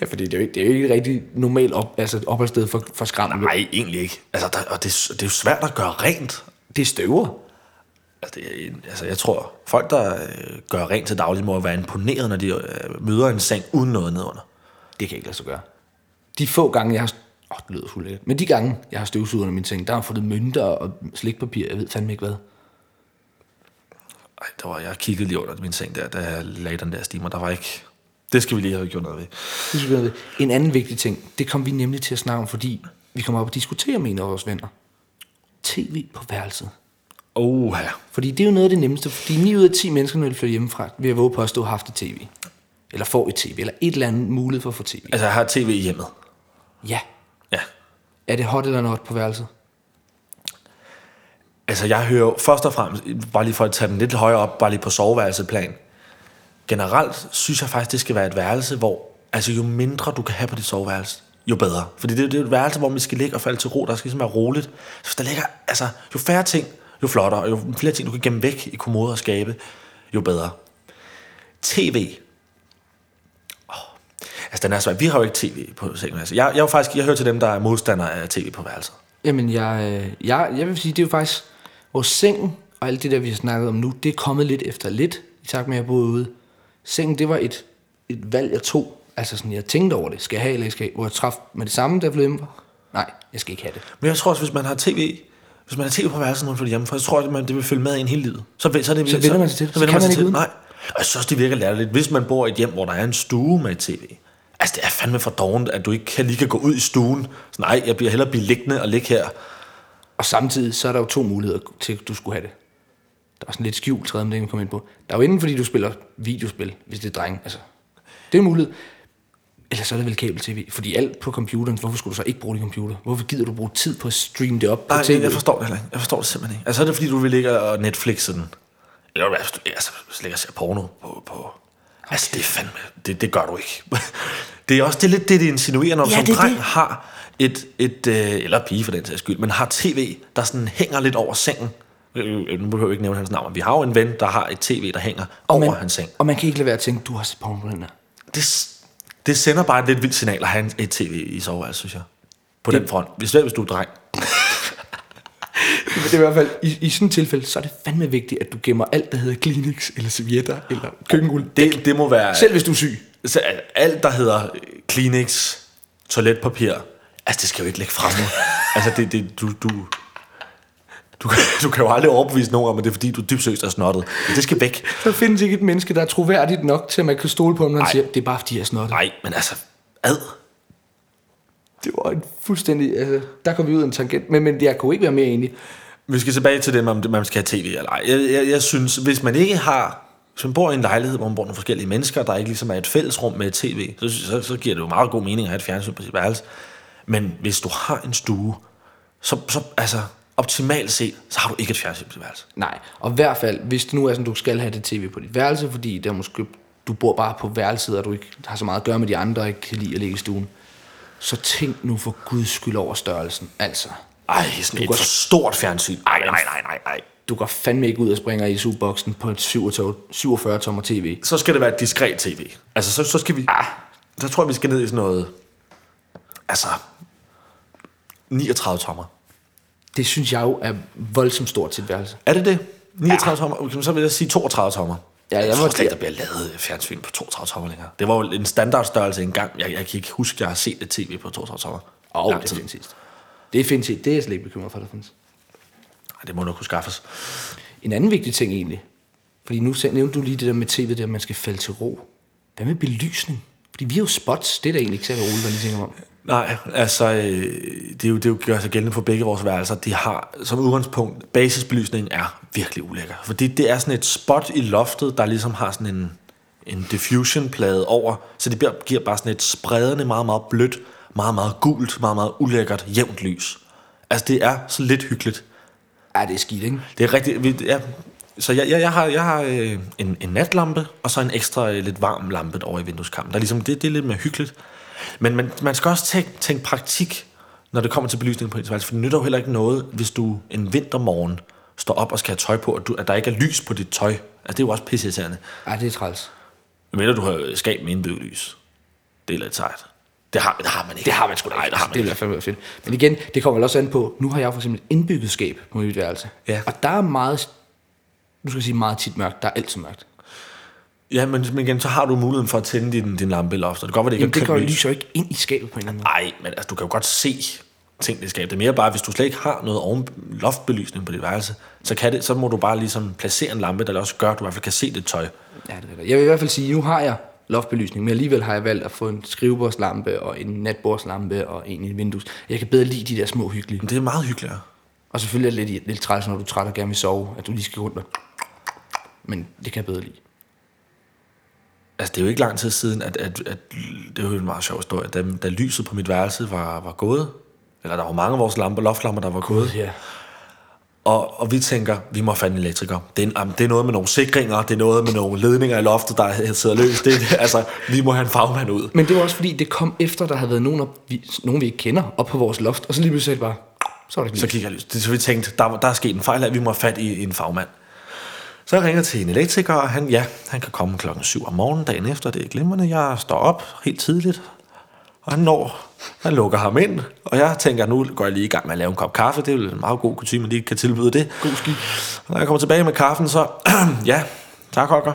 Ja, fordi det er jo ikke, det er jo ikke et rigtig normalt op, altså et opholdssted for, for skram. Nej, egentlig ikke. Altså, der, og det, det er jo svært at gøre rent. Det er støver. Altså, det er, altså, jeg tror, folk, der øh, gør rent til daglig, må være imponeret, når de øh, møder en seng uden noget nedunder. Det kan ikke lade sig gøre. De få gange, jeg har... Åh, det lyder fuldt Men de gange, jeg har støvsuget under min ting, der har jeg fundet mønter og slikpapir, jeg ved fandme ikke hvad. Ej, der var, jeg kiggede lige under min seng der, da jeg lagde den der steamer. Der var ikke... Det skal vi lige have gjort noget ved. Det jeg, det er en anden vigtig ting, det kom vi nemlig til at snakke om, fordi vi kommer op og diskutere med en af vores venner. TV på værelset. Åh, ja. Fordi det er jo noget af det nemmeste, fordi 9 ud af 10 mennesker, når de flytter hjemmefra, vil jeg våge på at stå og haft et tv. Eller får et tv, eller et eller andet mulighed for at få tv. Altså, har tv i hjemmet. Ja. Ja. Er det hot eller not på værelset? Altså, jeg hører først og fremmest, bare lige for at tage den lidt højere op, bare lige på soveværelseplan. Generelt synes jeg faktisk, det skal være et værelse, hvor altså, jo mindre du kan have på dit soveværelse, jo bedre. Fordi det, det er et værelse, hvor man skal ligge og falde til ro. Der skal ligesom være roligt. Så der ligger, altså, jo færre ting, jo flottere. Og jo flere ting, du kan gemme væk i kommoder og skabe, jo bedre. TV. Oh, altså, den er svært. Vi har jo ikke tv på sengen. Altså, jeg, jeg, er faktisk, jeg hører til dem, der er modstandere af tv på værelset. Jamen, jeg, øh, jeg, jeg vil sige, det er jo faktisk vores seng og alt det der, vi har snakket om nu, det er kommet lidt efter lidt, i takt med, at jeg boede ude. Sengen, det var et, et valg, jeg tog. Altså sådan, jeg tænkte over det. Skal jeg have eller skal jeg? Hvor jeg traf med det samme, der blev hjemme. Nej, jeg skal ikke have det. Men jeg tror også, hvis man har tv, hvis man har tv på værelset, når man flytter hjemme, for så tror jeg, at man, det vil følge med en hele livet. Så, så, det, Så vender man sig til det. Så, Så vender kan man man sig ikke til. Nej. Og jeg synes det virker lærligt. Hvis man bor i et hjem, hvor der er en stue med et tv, altså det er fandme for dårligt, at du ikke kan lige kan gå ud i stuen. Så nej, jeg bliver hellere blive liggende og ligge her. Og samtidig, så er der jo to muligheder til, at du skulle have det. Der er sådan lidt skjult tredje, det kan komme ind på. Der er jo inden, fordi du spiller videospil, hvis det er dreng. Altså, det er en mulighed. Eller så er det vel kabel-tv. Fordi alt på computeren, hvorfor skulle du så ikke bruge din computer? Hvorfor gider du bruge tid på at streame det op på Nej, tv? jeg forstår det heller ikke. Jeg forstår det simpelthen ikke. Altså er det fordi, du vil ligge og Netflixe den? Eller hvad, altså, ligger og ser porno på... på Altså, det er fandme... Det, det gør du ikke. det er også det er lidt det, det insinuerer, når Ja, som det dreng det. har et, et øh, eller pige for den sags skyld, men har tv, der sådan hænger lidt over sengen. Øh, øh, Nu behøver jeg ikke nævne hans navn, men vi har jo en ven, der har et tv, der hænger og over man, hans seng. Og man kan ikke lade være at tænke, du har set porno på den her. Det, det sender bare et lidt vildt signal at have en- et tv i soveværelset, synes jeg. På det, den front. Hvis, hvis du er dreng. Men det er i hvert fald, i, i sådan et tilfælde, så er det fandme vigtigt, at du gemmer alt, der hedder Kleenex, eller servietter, eller køkkenrulle. Det, det må være... Selv hvis du er syg. Så alt, der hedder Kleenex, toiletpapir, altså det skal jo ikke ligge fremme. altså det, det, du, du, du, du kan jo aldrig overbevise nogen om, at det er fordi, du dybt seriøst er snottet. Men det skal væk. Der findes ikke et menneske, der er troværdigt nok til, at man kan stole på ham, når han siger, det er bare fordi, jeg er snottet. Nej, men altså, ad. Det var en fuldstændig... Altså, der kom vi ud af en tangent, men, men jeg kunne ikke være mere enig. Vi skal tilbage til det, om man skal have tv eller ej. Jeg, jeg, jeg synes, hvis man ikke har... Hvis man bor i en lejlighed, hvor man bor nogle forskellige mennesker, der ikke ligesom er et fællesrum med tv, så, så, så giver det jo meget god mening at have et fjernsyn på sit værelse. Men hvis du har en stue, så, så altså, optimalt set, så har du ikke et fjernsyn på dit værelse. Nej, og i hvert fald, hvis det nu er sådan, du skal have det tv på dit værelse, fordi der måske, du bor bare på værelset, og du ikke har så meget at gøre med de andre, og ikke kan lide at ligge i stuen, så tænk nu for guds skyld over størrelsen. Altså, Ej, sådan et går- for stort fjernsyn. Ej, nej, nej, nej, nej. du går fandme ikke ud og springer i subboksen på et 47 tommer tv. Så skal det være et diskret tv. Altså, så, så skal vi... Ah, så tror jeg, vi skal ned i sådan noget... Altså... 39 tommer. Det synes jeg jo er voldsomt stort til et værelse. Er det det? 39 ja. tommer? Så vil jeg sige 32 tommer. Ja, jeg jeg må- tror slet ikke, der bliver lavet fjernsyn på 32 tommer længere. Det var jo en standardstørrelse engang. Jeg, jeg kan ikke huske, at jeg har set et tv på 32 tommer. Åh, Lang det findes sidst. Det findes ikke. Det er jeg slet ikke bekymret for, der findes. Ej, Det må nok kunne skaffes. En anden vigtig ting egentlig, fordi nu nævnte du lige det der med tv, der man skal falde til ro. Hvad med belysning? Fordi vi har jo spots, det er da egentlig ikke særlig roligt, hvad lige tænker om. Nej, altså, øh, det er jo, det er jo gør sig gældende for begge vores værelser. De har som udgangspunkt, basisbelysningen er virkelig ulækker. Fordi det er sådan et spot i loftet, der ligesom har sådan en, en diffusion-plade over, så det giver bare sådan et spredende, meget, meget blødt, meget, meget gult, meget, meget ulækkert, jævnt lys. Altså, det er så lidt hyggeligt. Ja, det er skidt, ikke? Det er rigtigt. Ja. Så jeg, jeg, jeg har, jeg har øh, en, en natlampe, og så en ekstra øh, lidt varm lampe over i vindueskampen. Der er ligesom, det, det er lidt mere hyggeligt. Men man, man skal også tænke, tænke praktik, når det kommer til belysning på ens. For det nytter jo heller ikke noget, hvis du en vintermorgen står op og skal have tøj på, og du, at der ikke er lys på dit tøj. Altså, det er jo også pisseirriterende. Ja, det er træls. Men du har skab med indbygget lys. Det er lidt sejt. Det har, det har man ikke. Det har man sgu da Nej, ikke. det har det man vil i ikke. hvert fald fedt. Men igen, det kommer vel også an på, nu har jeg for eksempel et indbygget skab på mit værelse. Ja. Og der er meget, nu skal jeg sige meget tit mørkt, der er altid mørkt. Ja, men, men igen, så har du muligheden for at tænde din, din lampe i loftet. Det kan godt være, det ikke Jamen, det er går kønt jo lys. jo ikke ind i skabet på en eller anden måde. Nej, men altså, du kan jo godt se ting i skabet. Det er mere bare, hvis du slet ikke har noget oven loftbelysning på dit værelse, så, kan det, så må du bare ligesom placere en lampe, der også gør, at du i hvert fald kan se det tøj. Ja, det er det. Jeg vil i hvert fald sige, nu har jeg loftbelysning, men alligevel har jeg valgt at få en skrivebordslampe og en natbordslampe og en i et vindue. Jeg kan bedre lide de der små hyggelige. Men det er meget hyggeligere. Og selvfølgelig er det lidt, lidt træls, når du er træt og gerne vil sove, at du lige skal rundt og... Men det kan jeg bedre lide. Altså, det er jo ikke lang tid siden, at, at, at det er jo en meget sjov historie, da, da lyset på mit værelse var, var gået, eller der var mange af vores lamper, loftlamper, der var gået, Ja. og, og vi tænker, vi må fandme elektriker. Det er, en, det er noget med nogle sikringer, det er noget med nogle ledninger i loftet, der sidder løst. Det, er- altså, vi må have en fagmand ud. Men det var også fordi, det kom efter, der havde været nogen, op, vi, nogen vi ikke kender, op på vores loft. Og så lige pludselig bare, så var det Så ikke kigger jeg lyst. Så vi tænkte, der, der er sket en fejl her, vi må have fat i en fagmand. Så jeg ringer til en elektriker, og han, ja, han kan komme klokken 7 om morgenen dagen efter, det er glimrende. Jeg står op helt tidligt, og han når, han lukker ham ind, og jeg tænker, nu går jeg lige i gang med at lave en kop kaffe, det er jo en meget god kutume, at de kan tilbyde det. God skik. Og når jeg kommer tilbage med kaffen, så, ja, tak Holger.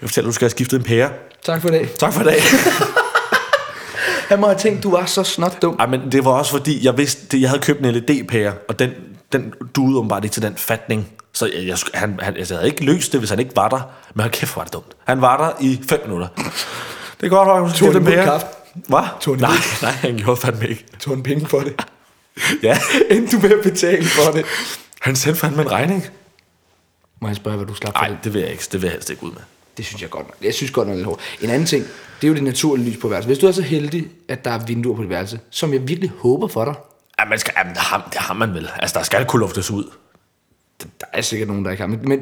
Jeg fortæller, du skal have skiftet en pære. Tak for det. Tak for dag. Han må have tænkt, du var så snot dum. Ej, men det var også fordi, jeg vidste, det, jeg havde købt en LED-pære, og den, den duede åbenbart ikke til den fatning. Så jeg, jeg, han, han, altså, jeg havde ikke løst det, hvis han ikke var der. Men hold kæft, var det dumt. Han var der i 5 minutter. Det er godt, du skal Tog han pære. kaffe? Hvad? Tog han Nej, nej, han gjorde fandme ikke. Tog en penge for det. Ja, Endte du med at betale for det. han sendte fandme en regning. Må jeg spørge, hvad du slap for Nej, det? det vil jeg ikke. Det vil jeg helst ikke ud med. Det synes jeg godt nok. Jeg synes godt nok, det er lidt hårdt. En anden ting, det er jo det naturlige lys på værelset. Hvis du er så heldig, at der er vinduer på dit værelse, som jeg virkelig håber for dig, Ja, man skal, jamen, det, har, det har man vel. Altså, der skal kunne luftes ud. der er sikkert nogen, der ikke har, men, men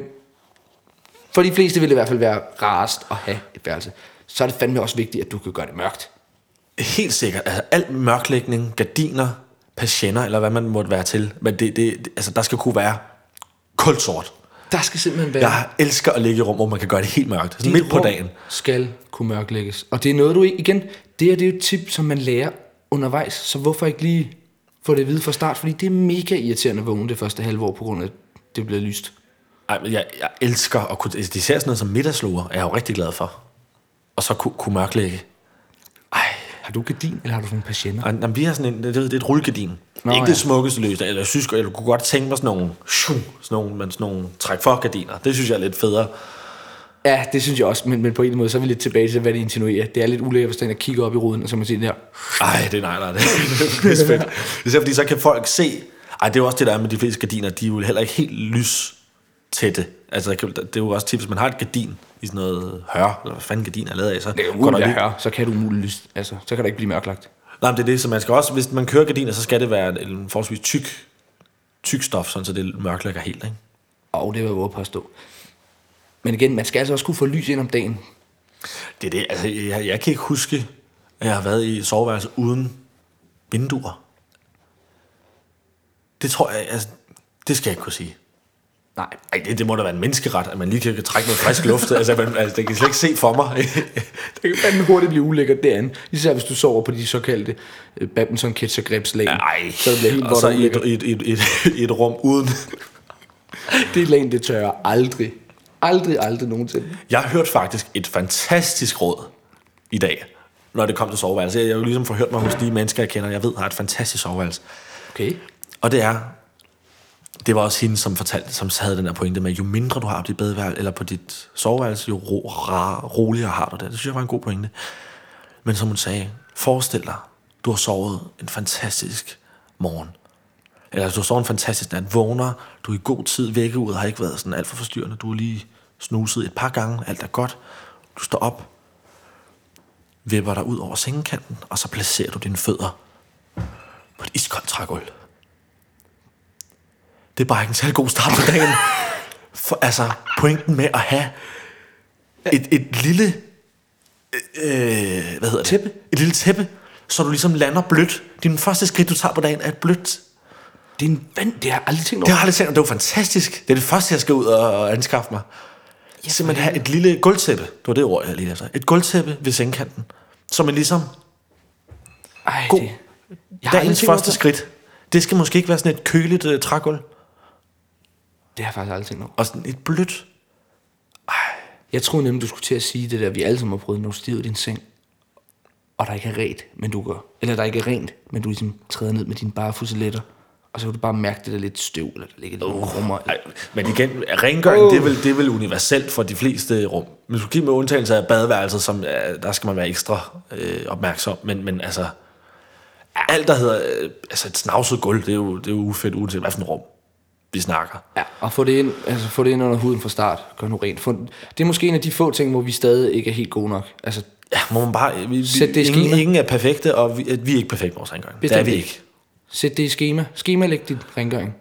for de fleste vil det i hvert fald være rarest at have et værelse. Så er det fandme også vigtigt, at du kan gøre det mørkt. Helt sikkert. Altså, alt mørklægning, gardiner, patienter, eller hvad man måtte være til. Men det, det, altså, der skal kunne være kulsort. Der skal simpelthen være... Jeg elsker at ligge i rum, hvor man kan gøre det helt mørkt. Sådan Dit midt på dagen. skal kunne mørklægges. Og det er noget, du ikke... Igen, det er, det er jo et tip, som man lærer undervejs. Så hvorfor ikke lige få det at vide fra start? Fordi det er mega irriterende at vågne det første halve år, på grund af, at det bliver lyst. Ej, men jeg, jeg elsker at kunne... Altså, de ser sådan noget som middagsluger, er jeg jo rigtig glad for. Og så kunne, kunne mørklægge. Ej, Har du gardin, eller har du sådan en patienter? og, jamen, vi har sådan en, det, det er et rullegardin. Nå, ikke ja. det smukkeste løs, eller jeg synes, jeg kunne godt tænke mig sådan nogle, sådan nogle, men sådan nogle træk for gardiner. Det synes jeg er lidt federe. Ja, det synes jeg også, men, men på en måde, så er vi lidt tilbage til, hvad det insinuerer. Det er lidt ulækkert, hvis den kigger op i ruden, og så man siger der. Ej, det er nej, nej, det er fedt. Det er fordi, så kan folk se... Ej, det er jo også det, der er med de fleste gardiner. De er jo heller ikke helt lys tætte. Altså, det er jo også tit, hvis man har et gardin i sådan noget hør, eller hvad fanden gardin er lavet af, så Det er umuligt at høre, så kan du umuligt lyst. Altså, så kan der ikke blive mørklagt. Nej, men det er det, så man skal også, hvis man kører gardiner, så skal det være en forholdsvis tyk, tyk stof, sådan så det mørklægger helt, ikke? Og det vil jeg våge på at stå. Men igen, man skal altså også kunne få lys ind om dagen. Det er det, altså, jeg, jeg kan ikke huske, at jeg har været i soveværelse uden vinduer. Det tror jeg, altså, det skal jeg ikke kunne sige. Nej. Ej, det, det må da være en menneskeret, at man lige kan trække noget frisk luft. altså, man, altså, det kan slet ikke se for mig. Det kan fandme hurtigt blive ulækkert derinde. Især hvis du sover på de såkaldte øh, badminton ketcher grebslag. Ej, Så det bliver helt og så i et, et, et, i et rum uden... Det lag, det tørrer aldrig. Aldrig, aldrig nogensinde. Jeg har hørt faktisk et fantastisk råd i dag, når det kom til soveværelse. Jeg har jo ligesom forhørt mig hos de mennesker, jeg kender, jeg ved har et fantastisk soveværelse. Okay. Og det er, det var også hende, som fortalte, som havde den der pointe med, jo mindre du har på dit badeværelse, eller på dit soveværelse, jo ro, ra, roligere har du det. Det synes jeg var en god pointe. Men som hun sagde, forestil dig, du har sovet en fantastisk morgen. Eller du har sovet en fantastisk nat, vågner, du er i god tid, vækket ud, har ikke været sådan alt for forstyrrende, du har lige snuset et par gange, alt er godt, du står op, vipper dig ud over sengekanten, og så placerer du dine fødder på et iskoldt trægulv. Det er bare ikke en særlig god start på dagen. For altså, pointen med at have et, et lille, øh, hvad hedder det? Tæppe. Et lille tæppe, så du ligesom lander blødt. Din første skridt, du tager på dagen, er et blødt. Det er en vand, det har jeg aldrig tænkt Det over. har jeg aldrig tænkt, og det var fantastisk. Det er det første, jeg skal ud og, anskaffe mig. Ja, Simpelthen have et lille gulvtæppe. Det var det ord, jeg lige efter. Et gulvtæppe ved sengkanten. Som er ligesom Ej, god. det, jeg dagens over første det. skridt. Det skal måske ikke være sådan et køligt uh, trægulv. Det har jeg faktisk aldrig tænkt over. Og sådan et blødt. Jeg troede nemlig, du skulle til at sige det der, vi alle sammen har prøvet, når du stiger i din seng, og der ikke er rent, men du går, eller der ikke er rent, men du ligesom træder ned med dine bare fusseletter, og så kan du bare mærke det der lidt støv, eller der ligger lidt krummer. Ej, men igen, rengøring, det, er vel, det er vel universelt for de fleste rum. Men du give med undtagelse af badeværelset, som, øh, der skal man være ekstra øh, opmærksom. Men, men altså, alt der hedder øh, altså et snavset gulv, det er jo, det er jo ufedt, uanset hvad for en rum vi snakker. Ja, og få det, ind, altså få det ind under huden fra start, gør nu rent. Få, det er måske en af de få ting, hvor vi stadig ikke er helt gode nok. Altså, Ja, må man bare... Vi, Sæt det i ingen, ingen er perfekte, og vi, vi er ikke perfekte med vores rengøring. Det er Bestemt vi ikke. sæt det i schema. Schema læg dit rengøring.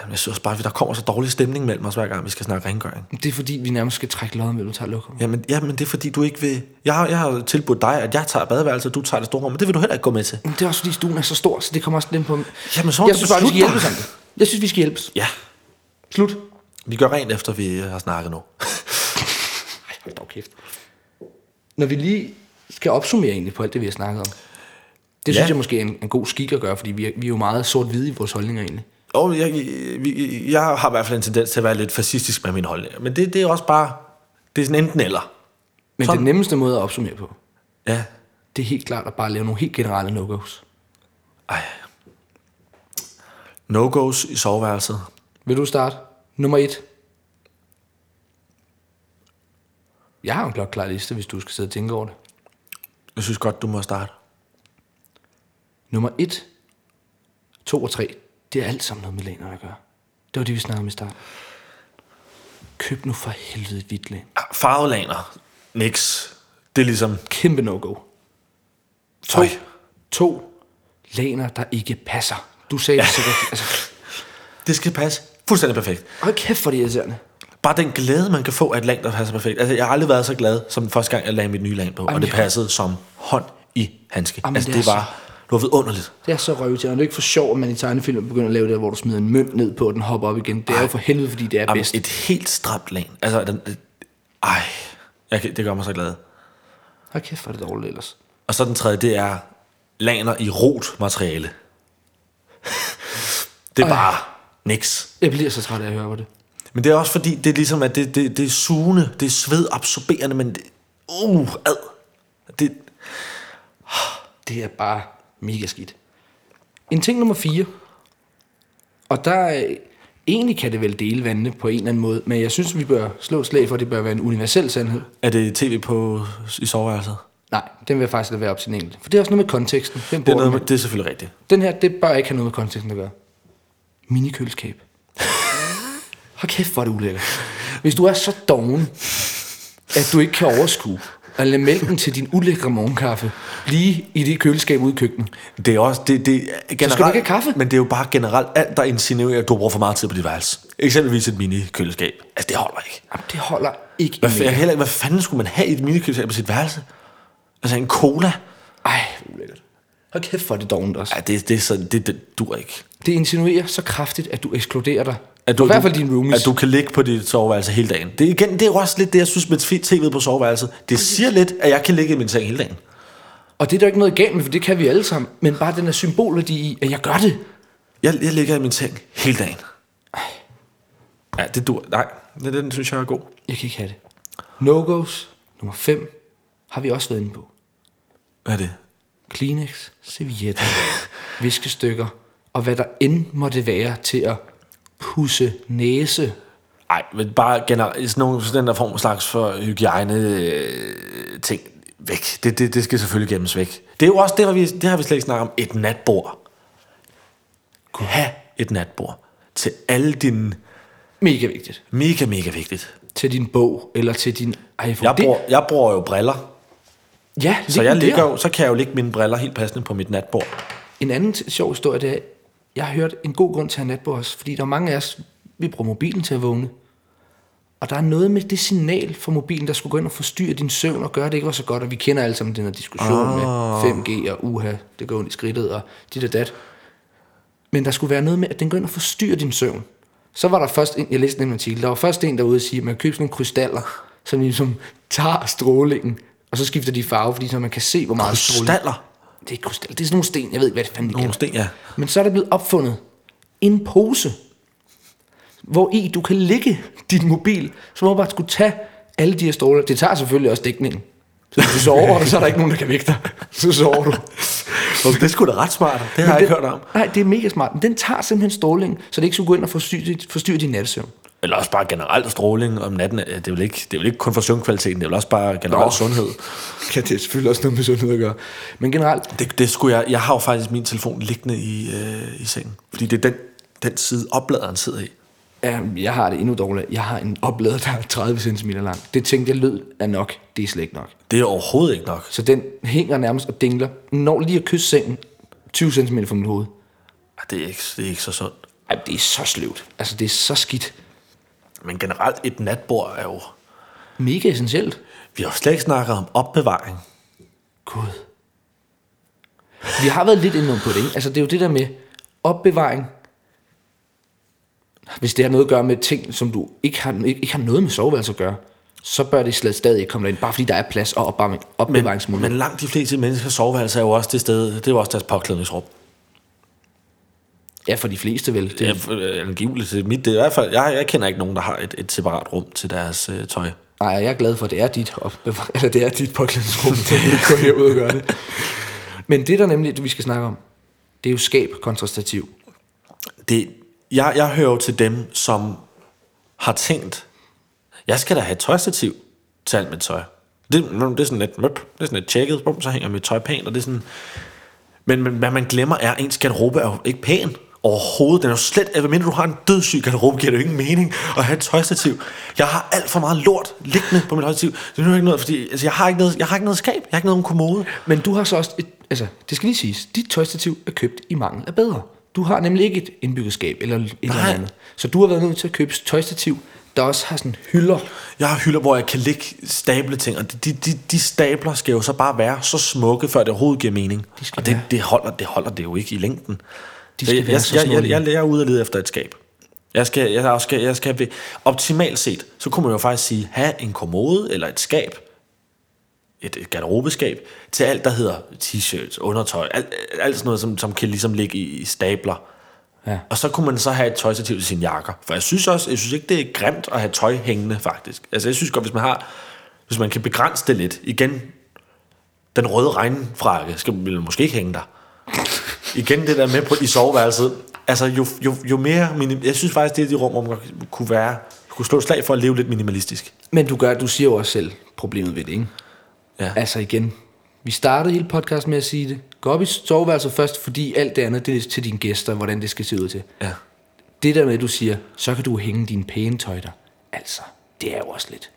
Jamen, Jeg synes bare, at der kommer så dårlig stemning mellem os, hver gang vi skal snakke rengøring. Det er fordi, vi nærmest skal trække lodden, mellem du tager lokum. Jamen, ja, men det er fordi, du ikke vil... Jeg har, jeg har tilbudt dig, at jeg tager badeværelset, og du tager det store rum, men det vil du heller ikke gå med til. Men det er også fordi, stuen er så stor, så det kommer også lidt på... Jamen, så jeg synes bare, vi skal dig. sammen. Jeg synes, vi skal hjælpes. Ja, Slut. vi gør rent efter, vi har snakket nu. Ej, hold dog kæft. Når vi lige skal opsummere egentlig på alt det, vi har snakket om. Det Ja. synes jeg måske er en, en god skik at gøre, fordi vi er, vi er jo meget sort-hvide i vores holdninger egentlig. Og jeg, vi- jeg har i hvert fald en tendens til at være lidt fascistisk med mine holdninger. Men det, det er også bare... Det er sådan enten eller. Men Sådan. den nemmeste måde at opsummere på, Ja. det er helt klart at bare lave nogle helt generelle no-go's. Ej. No-goes i soveværelset. Vil du starte? Nummer et. Jeg har en klokklar liste, hvis du skal sidde og tænke over det. Jeg synes godt, du må starte. Nummer 1, 2 og 3, det er alt sammen noget med laner at gøre. Det var det, vi snakkede om i starten. Køb nu for helvede et hvidt lag. Farvelaner. Niks. Det er ligesom Kæmpe no-go. tøj. To laner, der ikke passer. Du sagde det så rigtigt. Altså, Det skal passe fuldstændig perfekt. hold kæft for det irriterende. Bare den glæde, man kan få af et lag, der passer perfekt. Altså, jeg har aldrig været så glad, som første gang, jeg lagde mit nye lag på. Jamen, og det passede som hånd i handske. Jamen, altså, det er det, var, det var vidunderligt. Det er så røvtirrende. Det er ikke for sjovt, at man i tegnefilm begynder at lave det, hvor du smider en mønt ned på, og den hopper op igen. Det er jo for helvede, fordi det er Jamen, bedst. et helt stramt lag. Altså, den, det- ej, jeg, det gør mig så glad. Hold kæft for det dårligt ellers. Og så den tredje, det er laner i rot materiale. Det er Ej. bare niks. Jeg bliver så træt af at høre på det. Men det er også fordi, det er ligesom, at det, det, det er sugende, det er svedabsorberende, men det, uh, ad. Det, Det er bare mega skidt. En ting nummer 4. Og der, øh, egentlig kan det vel dele vandene på en eller anden måde, men jeg synes, vi bør slå et slag for, at det bør være en universel sandhed. Er det tv på, i soveværelset? Nej, den vil jeg faktisk lade være op til den enkelte. For det er også noget med konteksten. Den, Det er, noget, med. med, det er selvfølgelig rigtigt. den her, det bør ikke have noget med konteksten at gøre. Minikøleskab. Hold kæft, hvor er det ulækkert. Hvis du er så doven, at du ikke kan overskue at lade mælken til din ulækre morgenkaffe blive i det køleskab ude i køkkenet. Det er også, det, det er generelt, du ikke have kaffe? Men det er jo bare generelt alt, der insinuerer, at du bruger for meget tid på dit værelse. Eksempelvis et mini-køleskab. Altså, det holder ikke. Jamen, det holder ikke Hvad, heller, hvad fanden skulle man have i et mini-køleskab på sit værelse? Altså en cola? Ej, ulækkert. Hold kæft, er det dovent også. Ja, det, det, er sådan, det, det dur ikke. Det insinuerer så kraftigt, at du ekskluderer dig. At du, I hvert fald du, dine roomies. At du kan ligge på dit soveværelse hele dagen. Det er, igen, det er også lidt det, jeg synes med tv'et på soveværelset. Det siger lidt, at jeg kan ligge i min seng hele dagen. Og det er der ikke noget galt med, for det kan vi alle sammen. Men bare den der symbolværdi i, at jeg gør det. Jeg, jeg ligger i min seng hele dagen. Ja, det dur. Nej, det, den synes jeg er god. Jeg kan ikke have det. No-goes, nummer 5, har vi også været inde på. Hvad er det? Kleenex, servietter, viskestykker, og hvad der end måtte være til at pusse næse. Nej, men bare generelt, sådan, nogle, sådan den der form slags for hygiejne øh, ting væk. Det, det, det skal selvfølgelig gemmes væk. Det er jo også, det vi, det har vi slet ikke snakket om, et natbord. Kunne have et natbord til alle dine, Mega vigtigt. mega, mega vigtigt. Til din bog, eller til din iPhone. Jeg bruger, jeg bruger jo briller, ja, så, jeg ligger, der. så kan jeg jo lægge mine briller helt passende på mit natbord. En anden sjov historie, det er, jeg har hørt en god grund til at have natbord også, fordi der er mange af os, vi bruger mobilen til at vågne. Og der er noget med det signal fra mobilen, der skulle gå ind og forstyrre din søvn og gøre det ikke var så godt. Og vi kender alle sammen den her diskussion oh. med 5G og uha, det går ondt i skridtet og dit og dat. Men der skulle være noget med, at den går ind og forstyrrer din søvn. Så var der først en, jeg læste en artikel, der var først en derude og sige, at man kan købe sådan nogle krystaller, som ligesom tager strålingen, og så skifter de farve, fordi så man kan se, hvor meget stråling. Krystaller. Det er ikke krystaller, det er sådan nogle sten, jeg ved ikke, hvad det fanden de Nogle kalder. sten, ja. Men så er der blevet opfundet en pose, hvor i du kan lægge din mobil, som bare skulle tage alle de her stråler. Det tager selvfølgelig også dækningen. Så hvis du sover, så er der ikke nogen, der kan vække dig. Så sover du. Okay, det skulle da ret smart. Det har jeg ikke hørt om. Nej, det er mega smart. Men den tager simpelthen strålingen, så det ikke skulle gå ind og forstyrre, forstyrre din nattesøvn. Eller også bare generelt stråling om natten. Det er vel ikke, det er vel ikke kun for søvnkvaliteten, det er vel også bare generelt Nå. sundhed. Ja, det er selvfølgelig også noget med sundhed at gøre. Men generelt, Det, det skulle jeg, jeg har jo faktisk min telefon liggende i, øh, i sengen. Fordi det er den, den side, opladeren sidder i. ja, jeg har det endnu dårligt. Jeg har en oplader, der er 30 cm lang. Det tænkte jeg lød er nok. Det er slet ikke nok. Det er overhovedet ikke nok. Så den hænger nærmest og dingler. Når lige at kysse sengen 20 cm fra mit hoved. Ej, Det er ikke, det er ikke så sundt. Ej, det er så sløvt. Altså, det er så skidt. Men generelt et natbord er jo... Mega essentielt. Vi har jo slet ikke snakket om opbevaring. Gud. Vi har været lidt inde på det, ikke? Altså, det er jo det der med opbevaring. Hvis det har noget at gøre med ting, som du ikke har, ikke, ikke har noget med soveværelse at gøre, så bør det slet stadig ikke komme derind, bare fordi der er plads og opbevaring, Men, opbevaringsmulighed. men langt de fleste menneskers soveværelse er jo også det sted, det er jo også deres påklædningsrum. Ja, for de fleste vel. Det, Det er øh, angiveligt. Det er Mit, det er i hvert fald, jeg, jeg kender ikke nogen, der har et, et separat rum til deres øh, tøj. Nej, jeg er glad for, at det er dit, opbevar- eller det er dit påklædningsrum, det er ikke gå herud og gøre det. Men det der nemlig, det vi skal snakke om, det er jo skab kontra stativ. det, jeg, jeg hører jo til dem, som har tænkt, jeg skal da have et tøjstativ til alt mit tøj. Det, det er sådan lidt møp, det er sådan lidt tjekket, bum, så hænger mit tøj pænt, og det er sådan... Men, men hvad man glemmer er, at ens garderobe er jo ikke pæn overhovedet. Den er jo slet, altså mindre du har en dødssyg garderobe, giver det jo ingen mening at have et tøjstativ. Jeg har alt for meget lort liggende på mit tøjstativ. Det er nu ikke noget, fordi altså, jeg, har ikke noget, jeg har ikke noget skab, jeg har ikke noget kommode. Men du har så også et, altså, det skal lige siges, dit tøjstativ er købt i mangel af bedre. Du har nemlig ikke et indbygget skab eller et eller Nej. andet. Så du har været nødt til at købe et tøjstativ, der også har sådan hylder. Jeg har hylder, hvor jeg kan ligge stable ting, og de, de, de stabler skal jo så bare være så smukke, før det overhovedet giver mening. De og det, være- det, holder, det holder det jo ikke i længden. De skal jeg, være jeg, så jeg, jeg, jeg, jeg er ude at lede efter et skab. Jeg skal, jeg skal, jeg skal optimalt set, så kunne man jo faktisk sige, have en kommode eller et skab, et, et garderobeskab, til alt, der hedder t-shirts, undertøj, alt, alt sådan noget, som, som kan ligesom ligge i, i stabler. Ja. Og så kunne man så have et tøjstativ til sine jakker. For jeg synes også, jeg synes ikke, det er grimt at have tøj hængende, faktisk. Altså, jeg synes godt, hvis man har, hvis man kan begrænse det lidt. Igen, den røde regnfrakke skal vil måske ikke hænge der. Igen det der med på, i soveværelset. Altså, jo, jo, jo mere... Minim, jeg synes faktisk, det er de rum, hvor man kunne være... Kunne slå slag for at leve lidt minimalistisk. Men du, gør, du siger jo også selv problemet ved det, ikke? Ja. Altså igen, vi startede hele podcasten med at sige det. Gå op i soveværelset først, fordi alt det andet, det er til dine gæster, hvordan det skal se ud til. Ja. Det der med, du siger, så kan du hænge dine pæne tøj der. Altså, det er jo også lidt.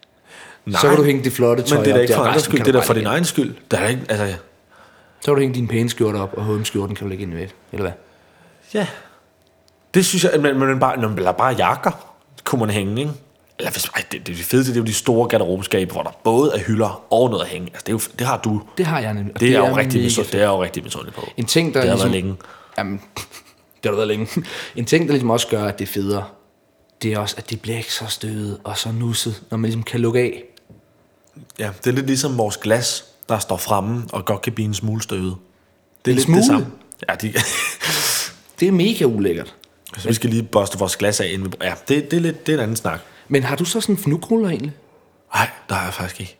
Nej, så kan du hænge det flotte tøj Men det er da ikke der, for andres skyld, det er da for din egen skyld. Der er ikke, altså. Så kan du hænge din pæne skjorte op, og H&M-skjorten kan du lægge ind ved, eller hvad? ja. Det synes jeg, men, men bare, når man bare jakker, kunne man hænge, ikke? Eller hvis, ej, det, det, fedeste, det er jo de store garderobeskabe, hvor der både er hylder og noget at hænge. Altså, det, er jo, det har du. Det har jeg nemlig. Det, det er, jo rigtig misund, det er jo rigtig misundelig på. En ting, der det har ligesom, været længe. Jamen, det har været længe. En ting, der ligesom også gør, at det er federe, det er også, at det bliver ikke så støvet og så nusset, når man ligesom kan lukke af. Ja, det er lidt ligesom vores glas, der står fremme og godt kan blive en smule støvet. Det er En lidt smule? det samme. Ja, de, Det er mega ulækkert. så vi skal lige boste vores glas af. Inden vi, ja, det, det, er lidt, det er en anden snak. Men har du så sådan en fnugruller egentlig? Nej, der har jeg faktisk ikke.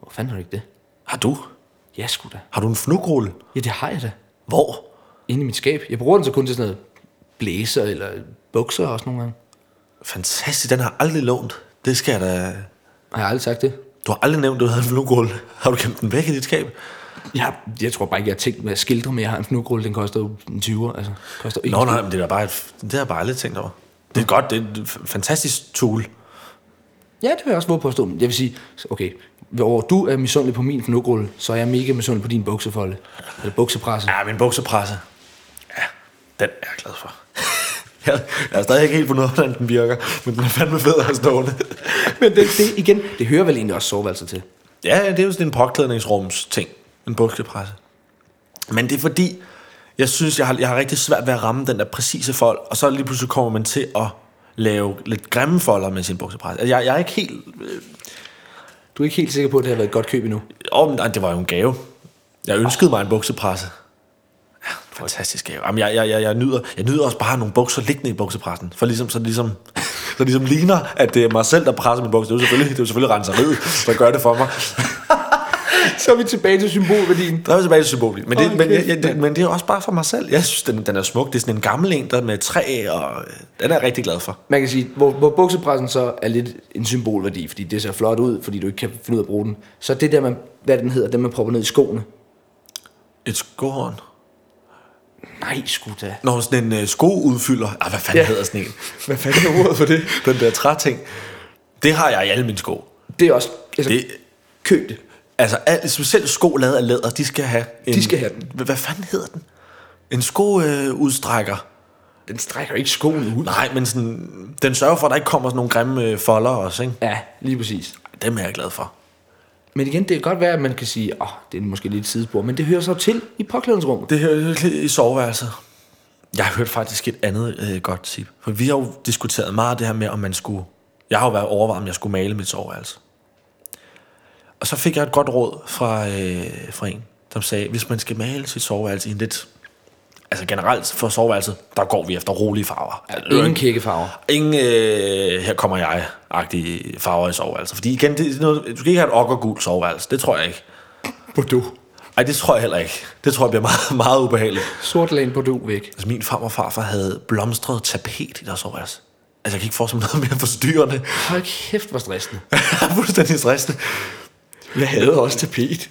Hvor fanden har du ikke det? Har du? Ja, sgu da. Har du en fnugrulle? Ja, det har jeg da. Hvor? Inde i mit skab. Jeg bruger den så kun til sådan noget blæser eller bukser også nogle gange. Fantastisk, den har jeg aldrig lånt. Det skal jeg da... Har jeg aldrig sagt det? Du har aldrig nævnt, at du havde en fnugrulle. Har du gemt den væk i dit skab? Jeg, jeg tror bare ikke, jeg har tænkt med at skildre, men jeg har en fnugrulle, den koster jo en 20'er. Altså, koster Nå, en nej, men det er bare et, det har jeg bare aldrig tænkt over. Det er godt, det er et fantastisk tool. Ja, det vil jeg også våge på at stå. Jeg vil sige, okay, hvor du er misundelig på min fnugrulle, så er jeg mega misundelig på din buksefolde. Eller buksepresse. Ja, min buksepresse. Ja, den er jeg glad for. Jeg, jeg er stadig ikke helt ud af, hvordan den virker, men den er fandme fed at have stående. Men det, det, igen, det hører vel egentlig også soveværelset til. ja, det er jo sådan en påklædningsrums ting. En buksepresse. Men det er fordi, jeg synes, jeg har, jeg har rigtig svært ved at ramme den der præcise fold, og så lige pludselig kommer man til at lave lidt grimme folder med sin buksepresse. Altså, Jeg, jeg er ikke helt... Du er ikke helt sikker på, at det har været et godt køb endnu. Åh, men nej, det var jo en gave. Jeg ønskede mig en buksepresse. Ja, fantastisk gave. Jamen, jeg, jeg, jeg, jeg, nyder, jeg nyder også bare nogle bukser liggende i buksepressen. For ligesom, så, ligesom, så ligesom ligner, at det er mig selv, der presser min bukser. Det er jo selvfølgelig, det er jo selvfølgelig renseriet, der gør det for mig. Så er vi tilbage til symbolværdien. Der er vi tilbage til symbolik. Men det, Hold men, kæft, jeg, det, men det er også bare for mig selv. Jeg synes, den, den er smuk. Det er sådan en gammel en, der med træ, og øh, den er jeg rigtig glad for. Man kan sige, hvor, hvor buksepressen så er lidt en symbolværdi, fordi det ser flot ud, fordi du ikke kan finde ud af at bruge den. Så det der, man, hvad den hedder, den man propper ned i skoene. Et skohorn. Nej, sgu da. Når sådan en øh, skoudfylder. Ah, hvad fanden Ja. hedder sådan en? Hvad fanden er ordet for det? Den der træting. Det har jeg i alle mine sko. Det er også, altså, Det, køb det. Altså, al, specielt sko lavet af læder, de skal have en, De skal have den. Hvad, fanden hedder den? En skoudstrækker. Øh. Den strækker ikke skoen ud. Nej, men sådan, den sørger for, at der ikke kommer sådan nogle grimme øh, folder også, ikke? Ja, lige præcis. Dem er jeg glad for. Men igen, det kan godt være, at man kan sige, åh, oh, det er måske lidt sidespor, men det hører så til i påklædningsrummet. Det hører til i soveværelset. Jeg har hørt faktisk et andet øh, godt tip. For vi har jo diskuteret meget det her med, om man skulle... Jeg har jo været overvejet, om jeg skulle male mit soveværelse. Og så fik jeg et godt råd fra, øh, fra en, som sagde, hvis man skal male sit soveværelse i en lidt... Altså generelt for soveværelset, der går vi efter rolige farver. Altså, Ingen kækkefarver. Ingen, øh, her kommer jeg-agtige farver i soveværelset. Fordi igen, det noget, du skal ikke have et okkergul soveværelse. Det tror jeg ikke. Bordeaux. Ej, det tror jeg heller ikke. Det tror jeg bliver meget, meget ubehageligt. Sort lag Bordeaux væk. Altså, min farmor og farfar havde blomstret tapet i deres soveværelse. Altså, jeg kan ikke forestille mig noget mere forstyrrende. Hold kæft, hvor stressende. Fuldstændig stressende. Jeg havde også tapet.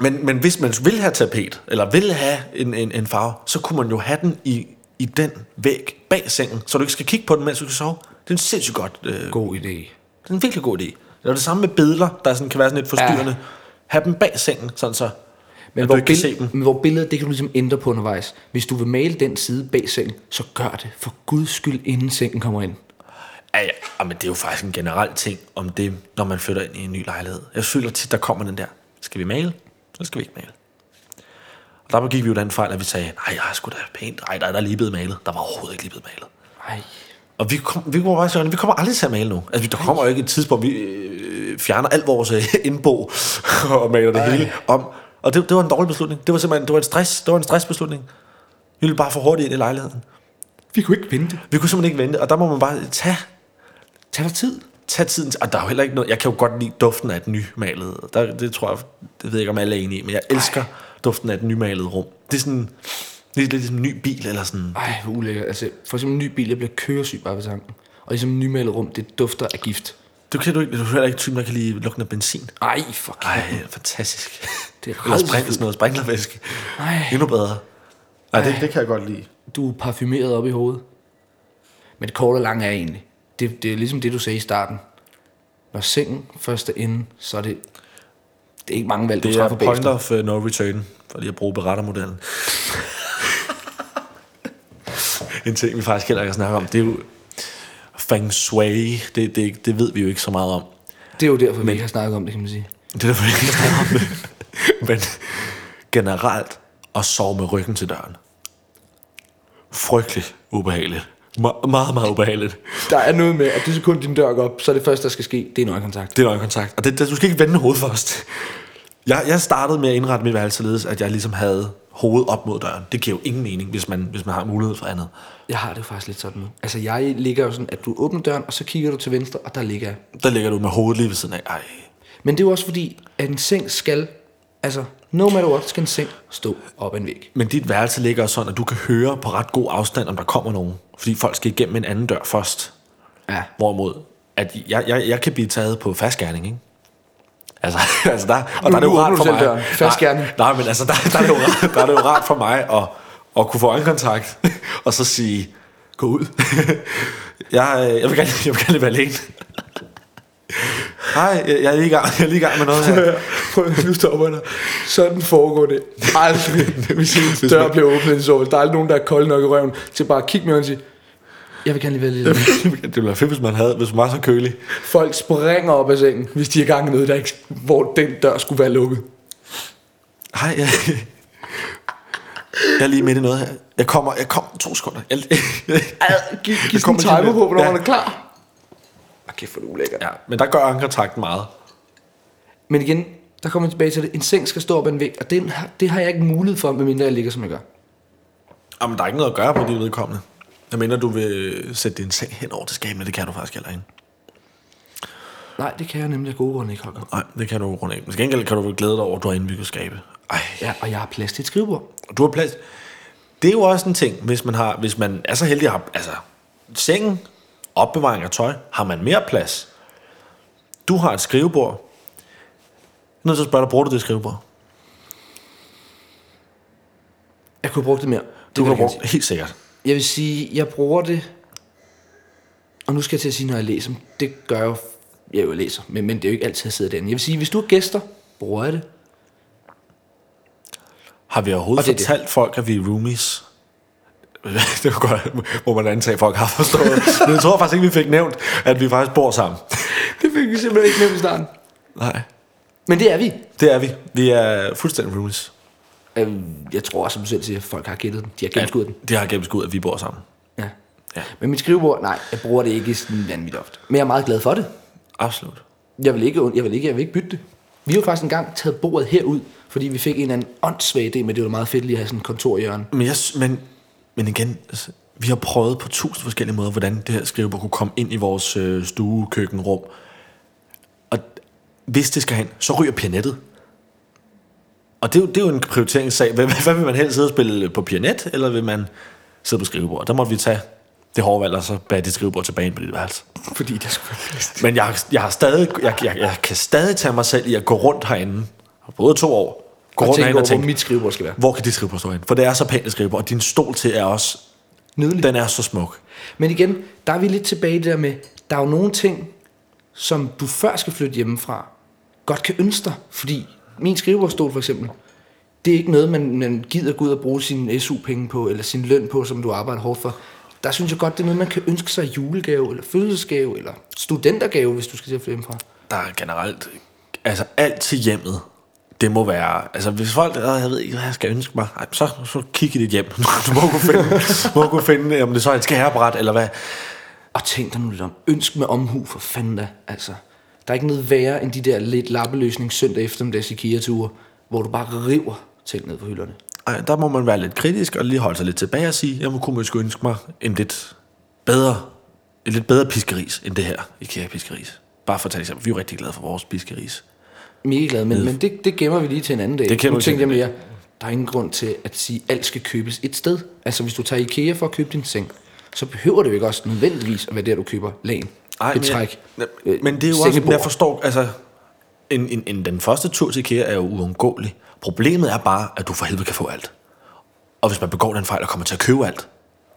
Men, men hvis man vil have tapet, eller vil have en, en, en farve, så kunne man jo have den i, i den væg bag sengen, så du ikke skal kigge på den, mens du skal sove. Det er en sindssygt godt. Øh, God idé. det er en virkelig god idé. Det er det samme med billeder, der sådan kan være sådan lidt forstyrrende. Ja. Ha' dem bag sengen, sådan så Men hvor, ikke kan se bill- dem. men hvor billedet, det kan du ligesom ændre på undervejs. Hvis du vil male den side bag sengen, så gør det for guds skyld, inden sengen kommer ind. Ja, ja. ja, men det er jo faktisk en generel ting om det, når man flytter ind i en ny lejlighed. Jeg føler tit, der kommer den der, skal vi male, eller skal vi ikke male? Og der gik vi jo den fejl, at vi sagde, nej, jeg er sgu da pænt. Nej, der er der lige blevet malet. Der var overhovedet ikke lige blevet malet. Ej. Og vi, kom, vi, kommer, faktisk, vi kommer aldrig til at male nu. Altså, vi- der kommer jo ikke et tidspunkt, vi øh, fjerner alt vores øh, indbo og maler det Ej. hele om. Og det, det var en dårlig beslutning. Det var simpelthen det var en, stress, det var en stressbeslutning. Vi ville bare for hurtigt ind i lejligheden. Vi kunne ikke vente. Vi kunne simpelthen ikke vente, og der må man bare tage Tag dig tid. Tag tiden til, og der er jo heller ikke noget, jeg kan jo godt lide duften af et nymalet, der, det tror jeg, det ved jeg ikke om alle er enige i, men jeg elsker duften af et nymalet rum. Det er sådan, Lidt, lidt ligesom en ny bil, eller sådan. Ej, hvor ulækkert. Altså, for eksempel en ny bil, jeg bliver køresyg bare ved tanken. Og ligesom en nymalet rum, det dufter af gift. Du kan du ikke, du er heller ikke typen, der kan lide lugten af benzin. Ej, fuck. Ej, fantastisk. Det er Eller spring, sådan noget sprinklervæske. Ej. Endnu bedre. Ej, det, det kan jeg godt lide. Du er parfumeret op i hovedet. Men det korte og lange er egentlig, det, det er ligesom det, du sagde i starten. Når sengen først er inde, så er det, det er ikke mange valg, du Det er træffer point bagefter. of uh, no return, for lige at bruge berettermodellen. en ting, vi faktisk heller ikke har snakket om, det er jo feng shui. Det, det, det ved vi jo ikke så meget om. Det er jo derfor, vi ikke har snakket om det, kan man sige. Det er derfor, vi ikke har snakket om det. Men generelt at sove med ryggen til døren. Frygtelig ubehageligt. Me- meget, meget ubehageligt. Der er noget med, at det sekund, din dør går op, så er det første, der skal ske, det er nøjekontakt. Det er øjenkontakt. Og det, det, du skal ikke vende hovedet først. Jeg, jeg startede med at indrette mit værelse således, at jeg ligesom havde hovedet op mod døren. Det giver jo ingen mening, hvis man, hvis man har mulighed for andet. Jeg har det jo faktisk lidt sådan nu. Altså, jeg ligger jo sådan, at du åbner døren, og så kigger du til venstre, og der ligger jeg. Der ligger du med hovedet lige ved siden af. Ej. Men det er jo også fordi, at en seng skal, altså, no matter what, skal en seng stå op ad en væg. Men dit værelse ligger sådan, at du kan høre på ret god afstand, om der kommer nogen. Fordi folk skal igennem en anden dør først. Ja. Hvorimod, at jeg, jeg, jeg kan blive taget på fastgærning, ikke? Altså, altså der, og der er det jo rart for mig. døren. Nej, nej, men altså, der, der, er det jo rart, der er det jo rart for mig at, at kunne få øjenkontakt, og så sige, gå ud. jeg, øh, jeg, vil gerne, jeg vil gerne være alene. Hej, jeg, jeg, er lige i gang, jeg er lige i gang med noget her. Prøv nu stopper der. Sådan foregår det aldrig, dør bliver åbnet i sovet. Der er aldrig nogen, der er kold nok i røven, til bare at kigge med og sige, jeg vil gerne lige være lidt det ville være fedt, hvis man, havde, hvis man var så kølig. Folk springer op af sengen, hvis de er i gang med noget, der ikke, hvor den dør skulle være lukket. Hej, jeg, jeg er lige midt i noget her. Jeg kommer, jeg kommer to sekunder. Jeg, Giv, giv Det sådan en kommer lige timer lidt. på, hvornår Ja. man er klar. Kæft, hvor er det ulækkert. ja, men der gør øjenkontakten meget. Men igen, der kommer jeg tilbage til det. En seng skal stå op ad en væg, og det, det har jeg ikke mulighed for, medmindre jeg ligger, som jeg gør. Jamen, der er ikke noget at gøre på det vedkommende. Jeg mener, du vil sætte din seng hen over til skabene. Det kan du faktisk heller ikke. Nej, det kan jeg nemlig af gode grunde ikke, Holger. Nej, det kan du af. Men til gengæld kan du vel glæde dig over, at du har indbygget skabe. Ej, Ja, og jeg har plads til et skrivebord. du har plads. Det er jo også en ting, hvis man, har, hvis man er så heldig at have... Altså, sengen, opbevaring af tøj, har man mere plads. Du har et skrivebord. Jeg er nødt til at spørge dig, bruger du det skrivebord? Jeg kunne have brugt det mere. Det Du gerne brugt helt sikkert. Jeg vil sige, jeg bruger det, og nu skal jeg til at sige, når jeg læser, det gør jeg jo, jeg jo læser, men, men det er jo ikke altid, at jeg sidder derinde. Jeg vil sige, hvis du har gæster, bruger jeg det. Har vi overhovedet Og det er det. fortalt folk, at vi er roomies? det var godt, må man antage, at folk har forstået. Men jeg tror faktisk ikke, vi fik nævnt, at vi faktisk bor sammen. Det fik vi simpelthen ikke nævnt i starten. Nej. Men det er vi. Det er vi. Vi er fuldstændig roomies. Øhm, Jeg tror også, som du selv siger, at folk har gættet den. De har gennemskuddet den. De har gennemskudt, at vi bor sammen. Ja. Ja. Men mit skrivebord, nej, jeg bruger det ikke sådan vanvittigt ofte. Men jeg er meget glad for det. Absolut. Jeg vil ikke, jeg vil ikke, jeg vil ikke bytte det. Vi har jo faktisk engang taget bordet herud, fordi vi fik en eller anden åndssvag idé, men det var meget fedt lige at have sådan en kontorhjørne. Men, jeg, men, men igen, altså, vi har prøvet på tusind forskellige måder, hvordan det her skrivebord kunne komme ind i vores øh, stue, køkkenrum. Og hvis det skal hen, så ryger pianettet. Og det er, jo, det er jo en prioriteringssag. Hvad, hvad vil man helst sidde og spille på pianet, eller vil man sidde på skrivebord? Der måtte vi tage det hårde valg, og så bære dit skrivebord tilbage på dit værelse. Fordi der skulle være. Men jeg, jeg, har stadig, jeg, jeg, jeg kan stadig tage mig selv i at gå rundt herinde. Både to år. Gå Og rundt tænke herinde over, og hvor tænke, mit skrivebord skal være. hvor kan dit skrivebord stå hen? For det er så pænt et skrivebord, og din stol til er også, Nydelig. den er så smuk. Men igen, der er vi lidt tilbage i det der med, der er jo nogle ting, som du før skal flytte hjemmefra, godt kan ønske dig. Fordi min skrivebordstol for eksempel, det er ikke noget, man, man gider gå ud og bruge sin SU-penge på, eller sin løn på, som du arbejder hårdt for. Der synes jeg godt, det er noget, man kan ønske sig julegave, eller fødselsgave, eller studentergave, hvis du skal til at flytte hjemmefra. Der er generelt, altså alt til hjemmet, det må være, altså hvis folk, "Åh, jeg ved ikke, hvad jeg skal ønske mig, Ej, så, så kig i dit hjem. Du må kunne finde, må kunne finde om det så er et skærebræt, eller hvad. Og tænk dig nu lidt om. Ønsk med omhu for fanden da. Altså, der er ikke noget værre end de der lidt lappeløsning søndag eftermiddags IKEA-ture, hvor du bare river ting ned på hylderne. Ej, der må man være lidt kritisk, og lige holde sig lidt tilbage og sige, jeg må kunne måske ønske mig en lidt bedre, et lidt bedre piskeris, end det her IKEA-piskeris. Bare for at tage et eksempel. Vi er jo rigtig glade for vores piskeris. Mega glad, men, men det, det gemmer vi lige til en anden dag. Det nu tænkte jeg mere, der er ingen grund til at sige, at alt skal købes et sted. Altså hvis du tager IKEA for at købe din seng, så behøver det jo ikke også nødvendigvis at være der, du køber lagen, Ej, betræk, men, øh, jeg, men det er jo også, jeg forstår, altså, en, en, en, den første tur til IKEA er jo uundgåelig. Problemet er bare, at du for helvede kan få alt. Og hvis man begår den fejl og kommer til at købe alt,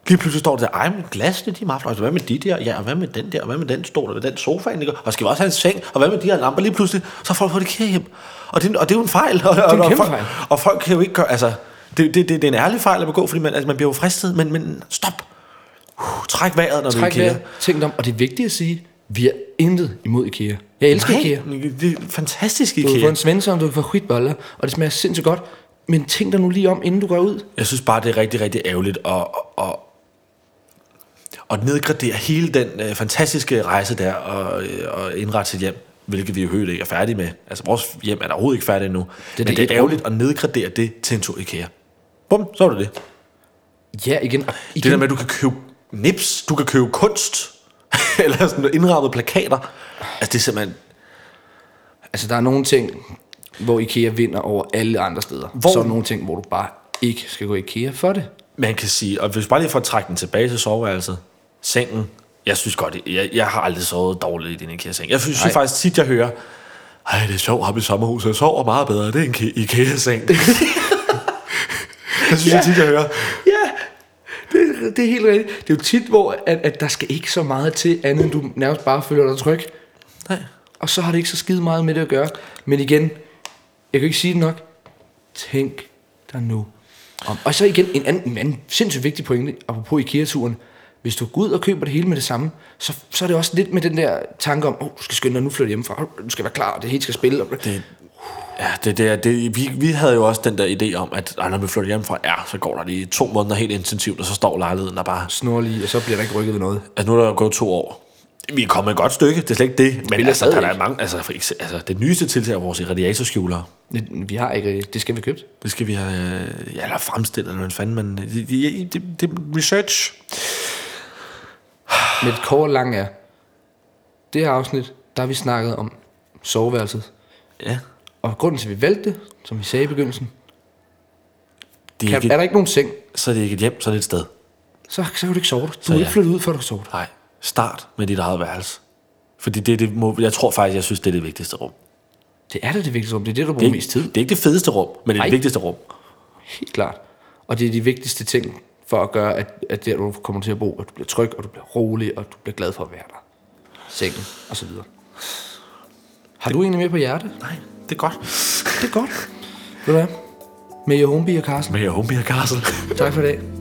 lige pludselig står det der, ej, men glasene, de er meget flotte. Hvad med de der? Ja, og hvad med den der? Og hvad med den stol? Og den sofa? Ikke? Og skal vi også have en seng? Og hvad med de her lamper? Lige pludselig, så har folk fået det IKEA hjem. Og det, og det er jo en fejl. Og, og, en og, kæmpe folk, fejl. og folk kan jo ikke gøre, altså, det, det, det, det er en ærlig fejl at begå, fordi man, altså, man bliver jo fristet, men, men stop. Uh, træk vejret, når Træk du er IKEA. vejret, tænk om, og det er vigtigt at sige, vi har intet imod IKEA. Jeg elsker Nej, IKEA. det er fantastisk Du kan få IKEA. en svensson, du kan få og det smager sindssygt godt. Men tænk dig nu lige om, inden du går ud. Jeg synes bare, det er rigtig, rigtig ærgerligt at, at, at nedgradere hele den øh, fantastiske rejse der og, øh, og indrette sit hjem, hvilket vi jo højt ikke er færdige med. Altså, vores hjem er der overhovedet ikke færdig endnu. Det, er Men det det et er ærgerligt at nedgradere det til en tur IKEA. Bum, så er det det. Ja, igen. Og igen. Det der med, at du kan købe nips, du kan købe kunst, eller sådan indrammede plakater. Altså, det er simpelthen... Altså, der er nogle ting, hvor IKEA vinder over alle andre steder. Hvor-? Så er nogle ting, hvor du bare ikke skal gå i IKEA for det. Man kan sige, og hvis bare lige at trække den tilbage til soveværelset, sengen, jeg synes godt, jeg, jeg har aldrig sovet dårligt i din IKEA-seng. Jeg synes faktisk tit, jeg hører, ej, det er sjovt, ham i sommerhuset, jeg sover meget bedre, det er en Ke- IKEA-seng. jeg synes ja. tit, jeg hører, Ja, det, det er helt rigtigt. Det er jo tit, hvor at, at der skal ikke så meget til, andet end du nærmest bare føler dig tryg. nej, Og så har det ikke så skide meget med det at gøre. Men igen, jeg kan ikke sige det nok. Tænk dig nu om. Og så igen en anden, en anden sindssygt vigtig pointe, apropos IKEA-turen. Hvis du går ud og køber det hele med det samme, så, så er det også lidt med den der tanke om, oh, du skal skynde dig nu flytte hjemmefra, oh, du skal være klar, og det hele skal spille. Det, ja, det, det, det, vi, vi havde jo også den der idé om, at når vi flytter hjemmefra, ja, så går der lige to måneder helt intensivt, og så står lejligheden der bare, snorlige, og så bliver der ikke rykket ved noget. altså nu er der gået to år. Vi er kommet et godt stykke, det er slet ikke det. Men jeg altså, der er mange, altså, for, ekse- altså, det nyeste tiltag er vores radiatorskjulere. Det, vi har ikke, det skal vi købe. Det skal vi have, øh, ja, eller fremstillet, eller hvad fanden, men det, det, det, det research. Men et kort lang er, det her afsnit, der har vi snakket om soveværelset. Ja. Og grunden til, at vi valgte det, som vi sagde i begyndelsen, Det er, kan, ikke, er der ikke nogen seng, så er det ikke et hjem, så er det et sted. så, så kan du ikke sove. Du Så må ja. ikke flytte ud, før du kan sove. Nej, start med dit eget værelse. Fordi det, det må, jeg tror faktisk, jeg synes, det er det vigtigste rum. Det er da det vigtigste rum. Det er det, du Det bruger er, mest tid. det er ikke det fedeste rum, men det er Nej. det vigtigste rum. Helt klart. Og det er de vigtigste ting for at gøre, at, at der, du kommer til at bo, at du bliver tryg, og du bliver rolig, og du bliver glad for at være der. Sengen, og så videre. Har du egentlig mere på hjerte? Nej, det er godt. Det er godt. Ved du hvad? Med Johombi og Carsten. Med Homeby og Carsten. Tak for i dag.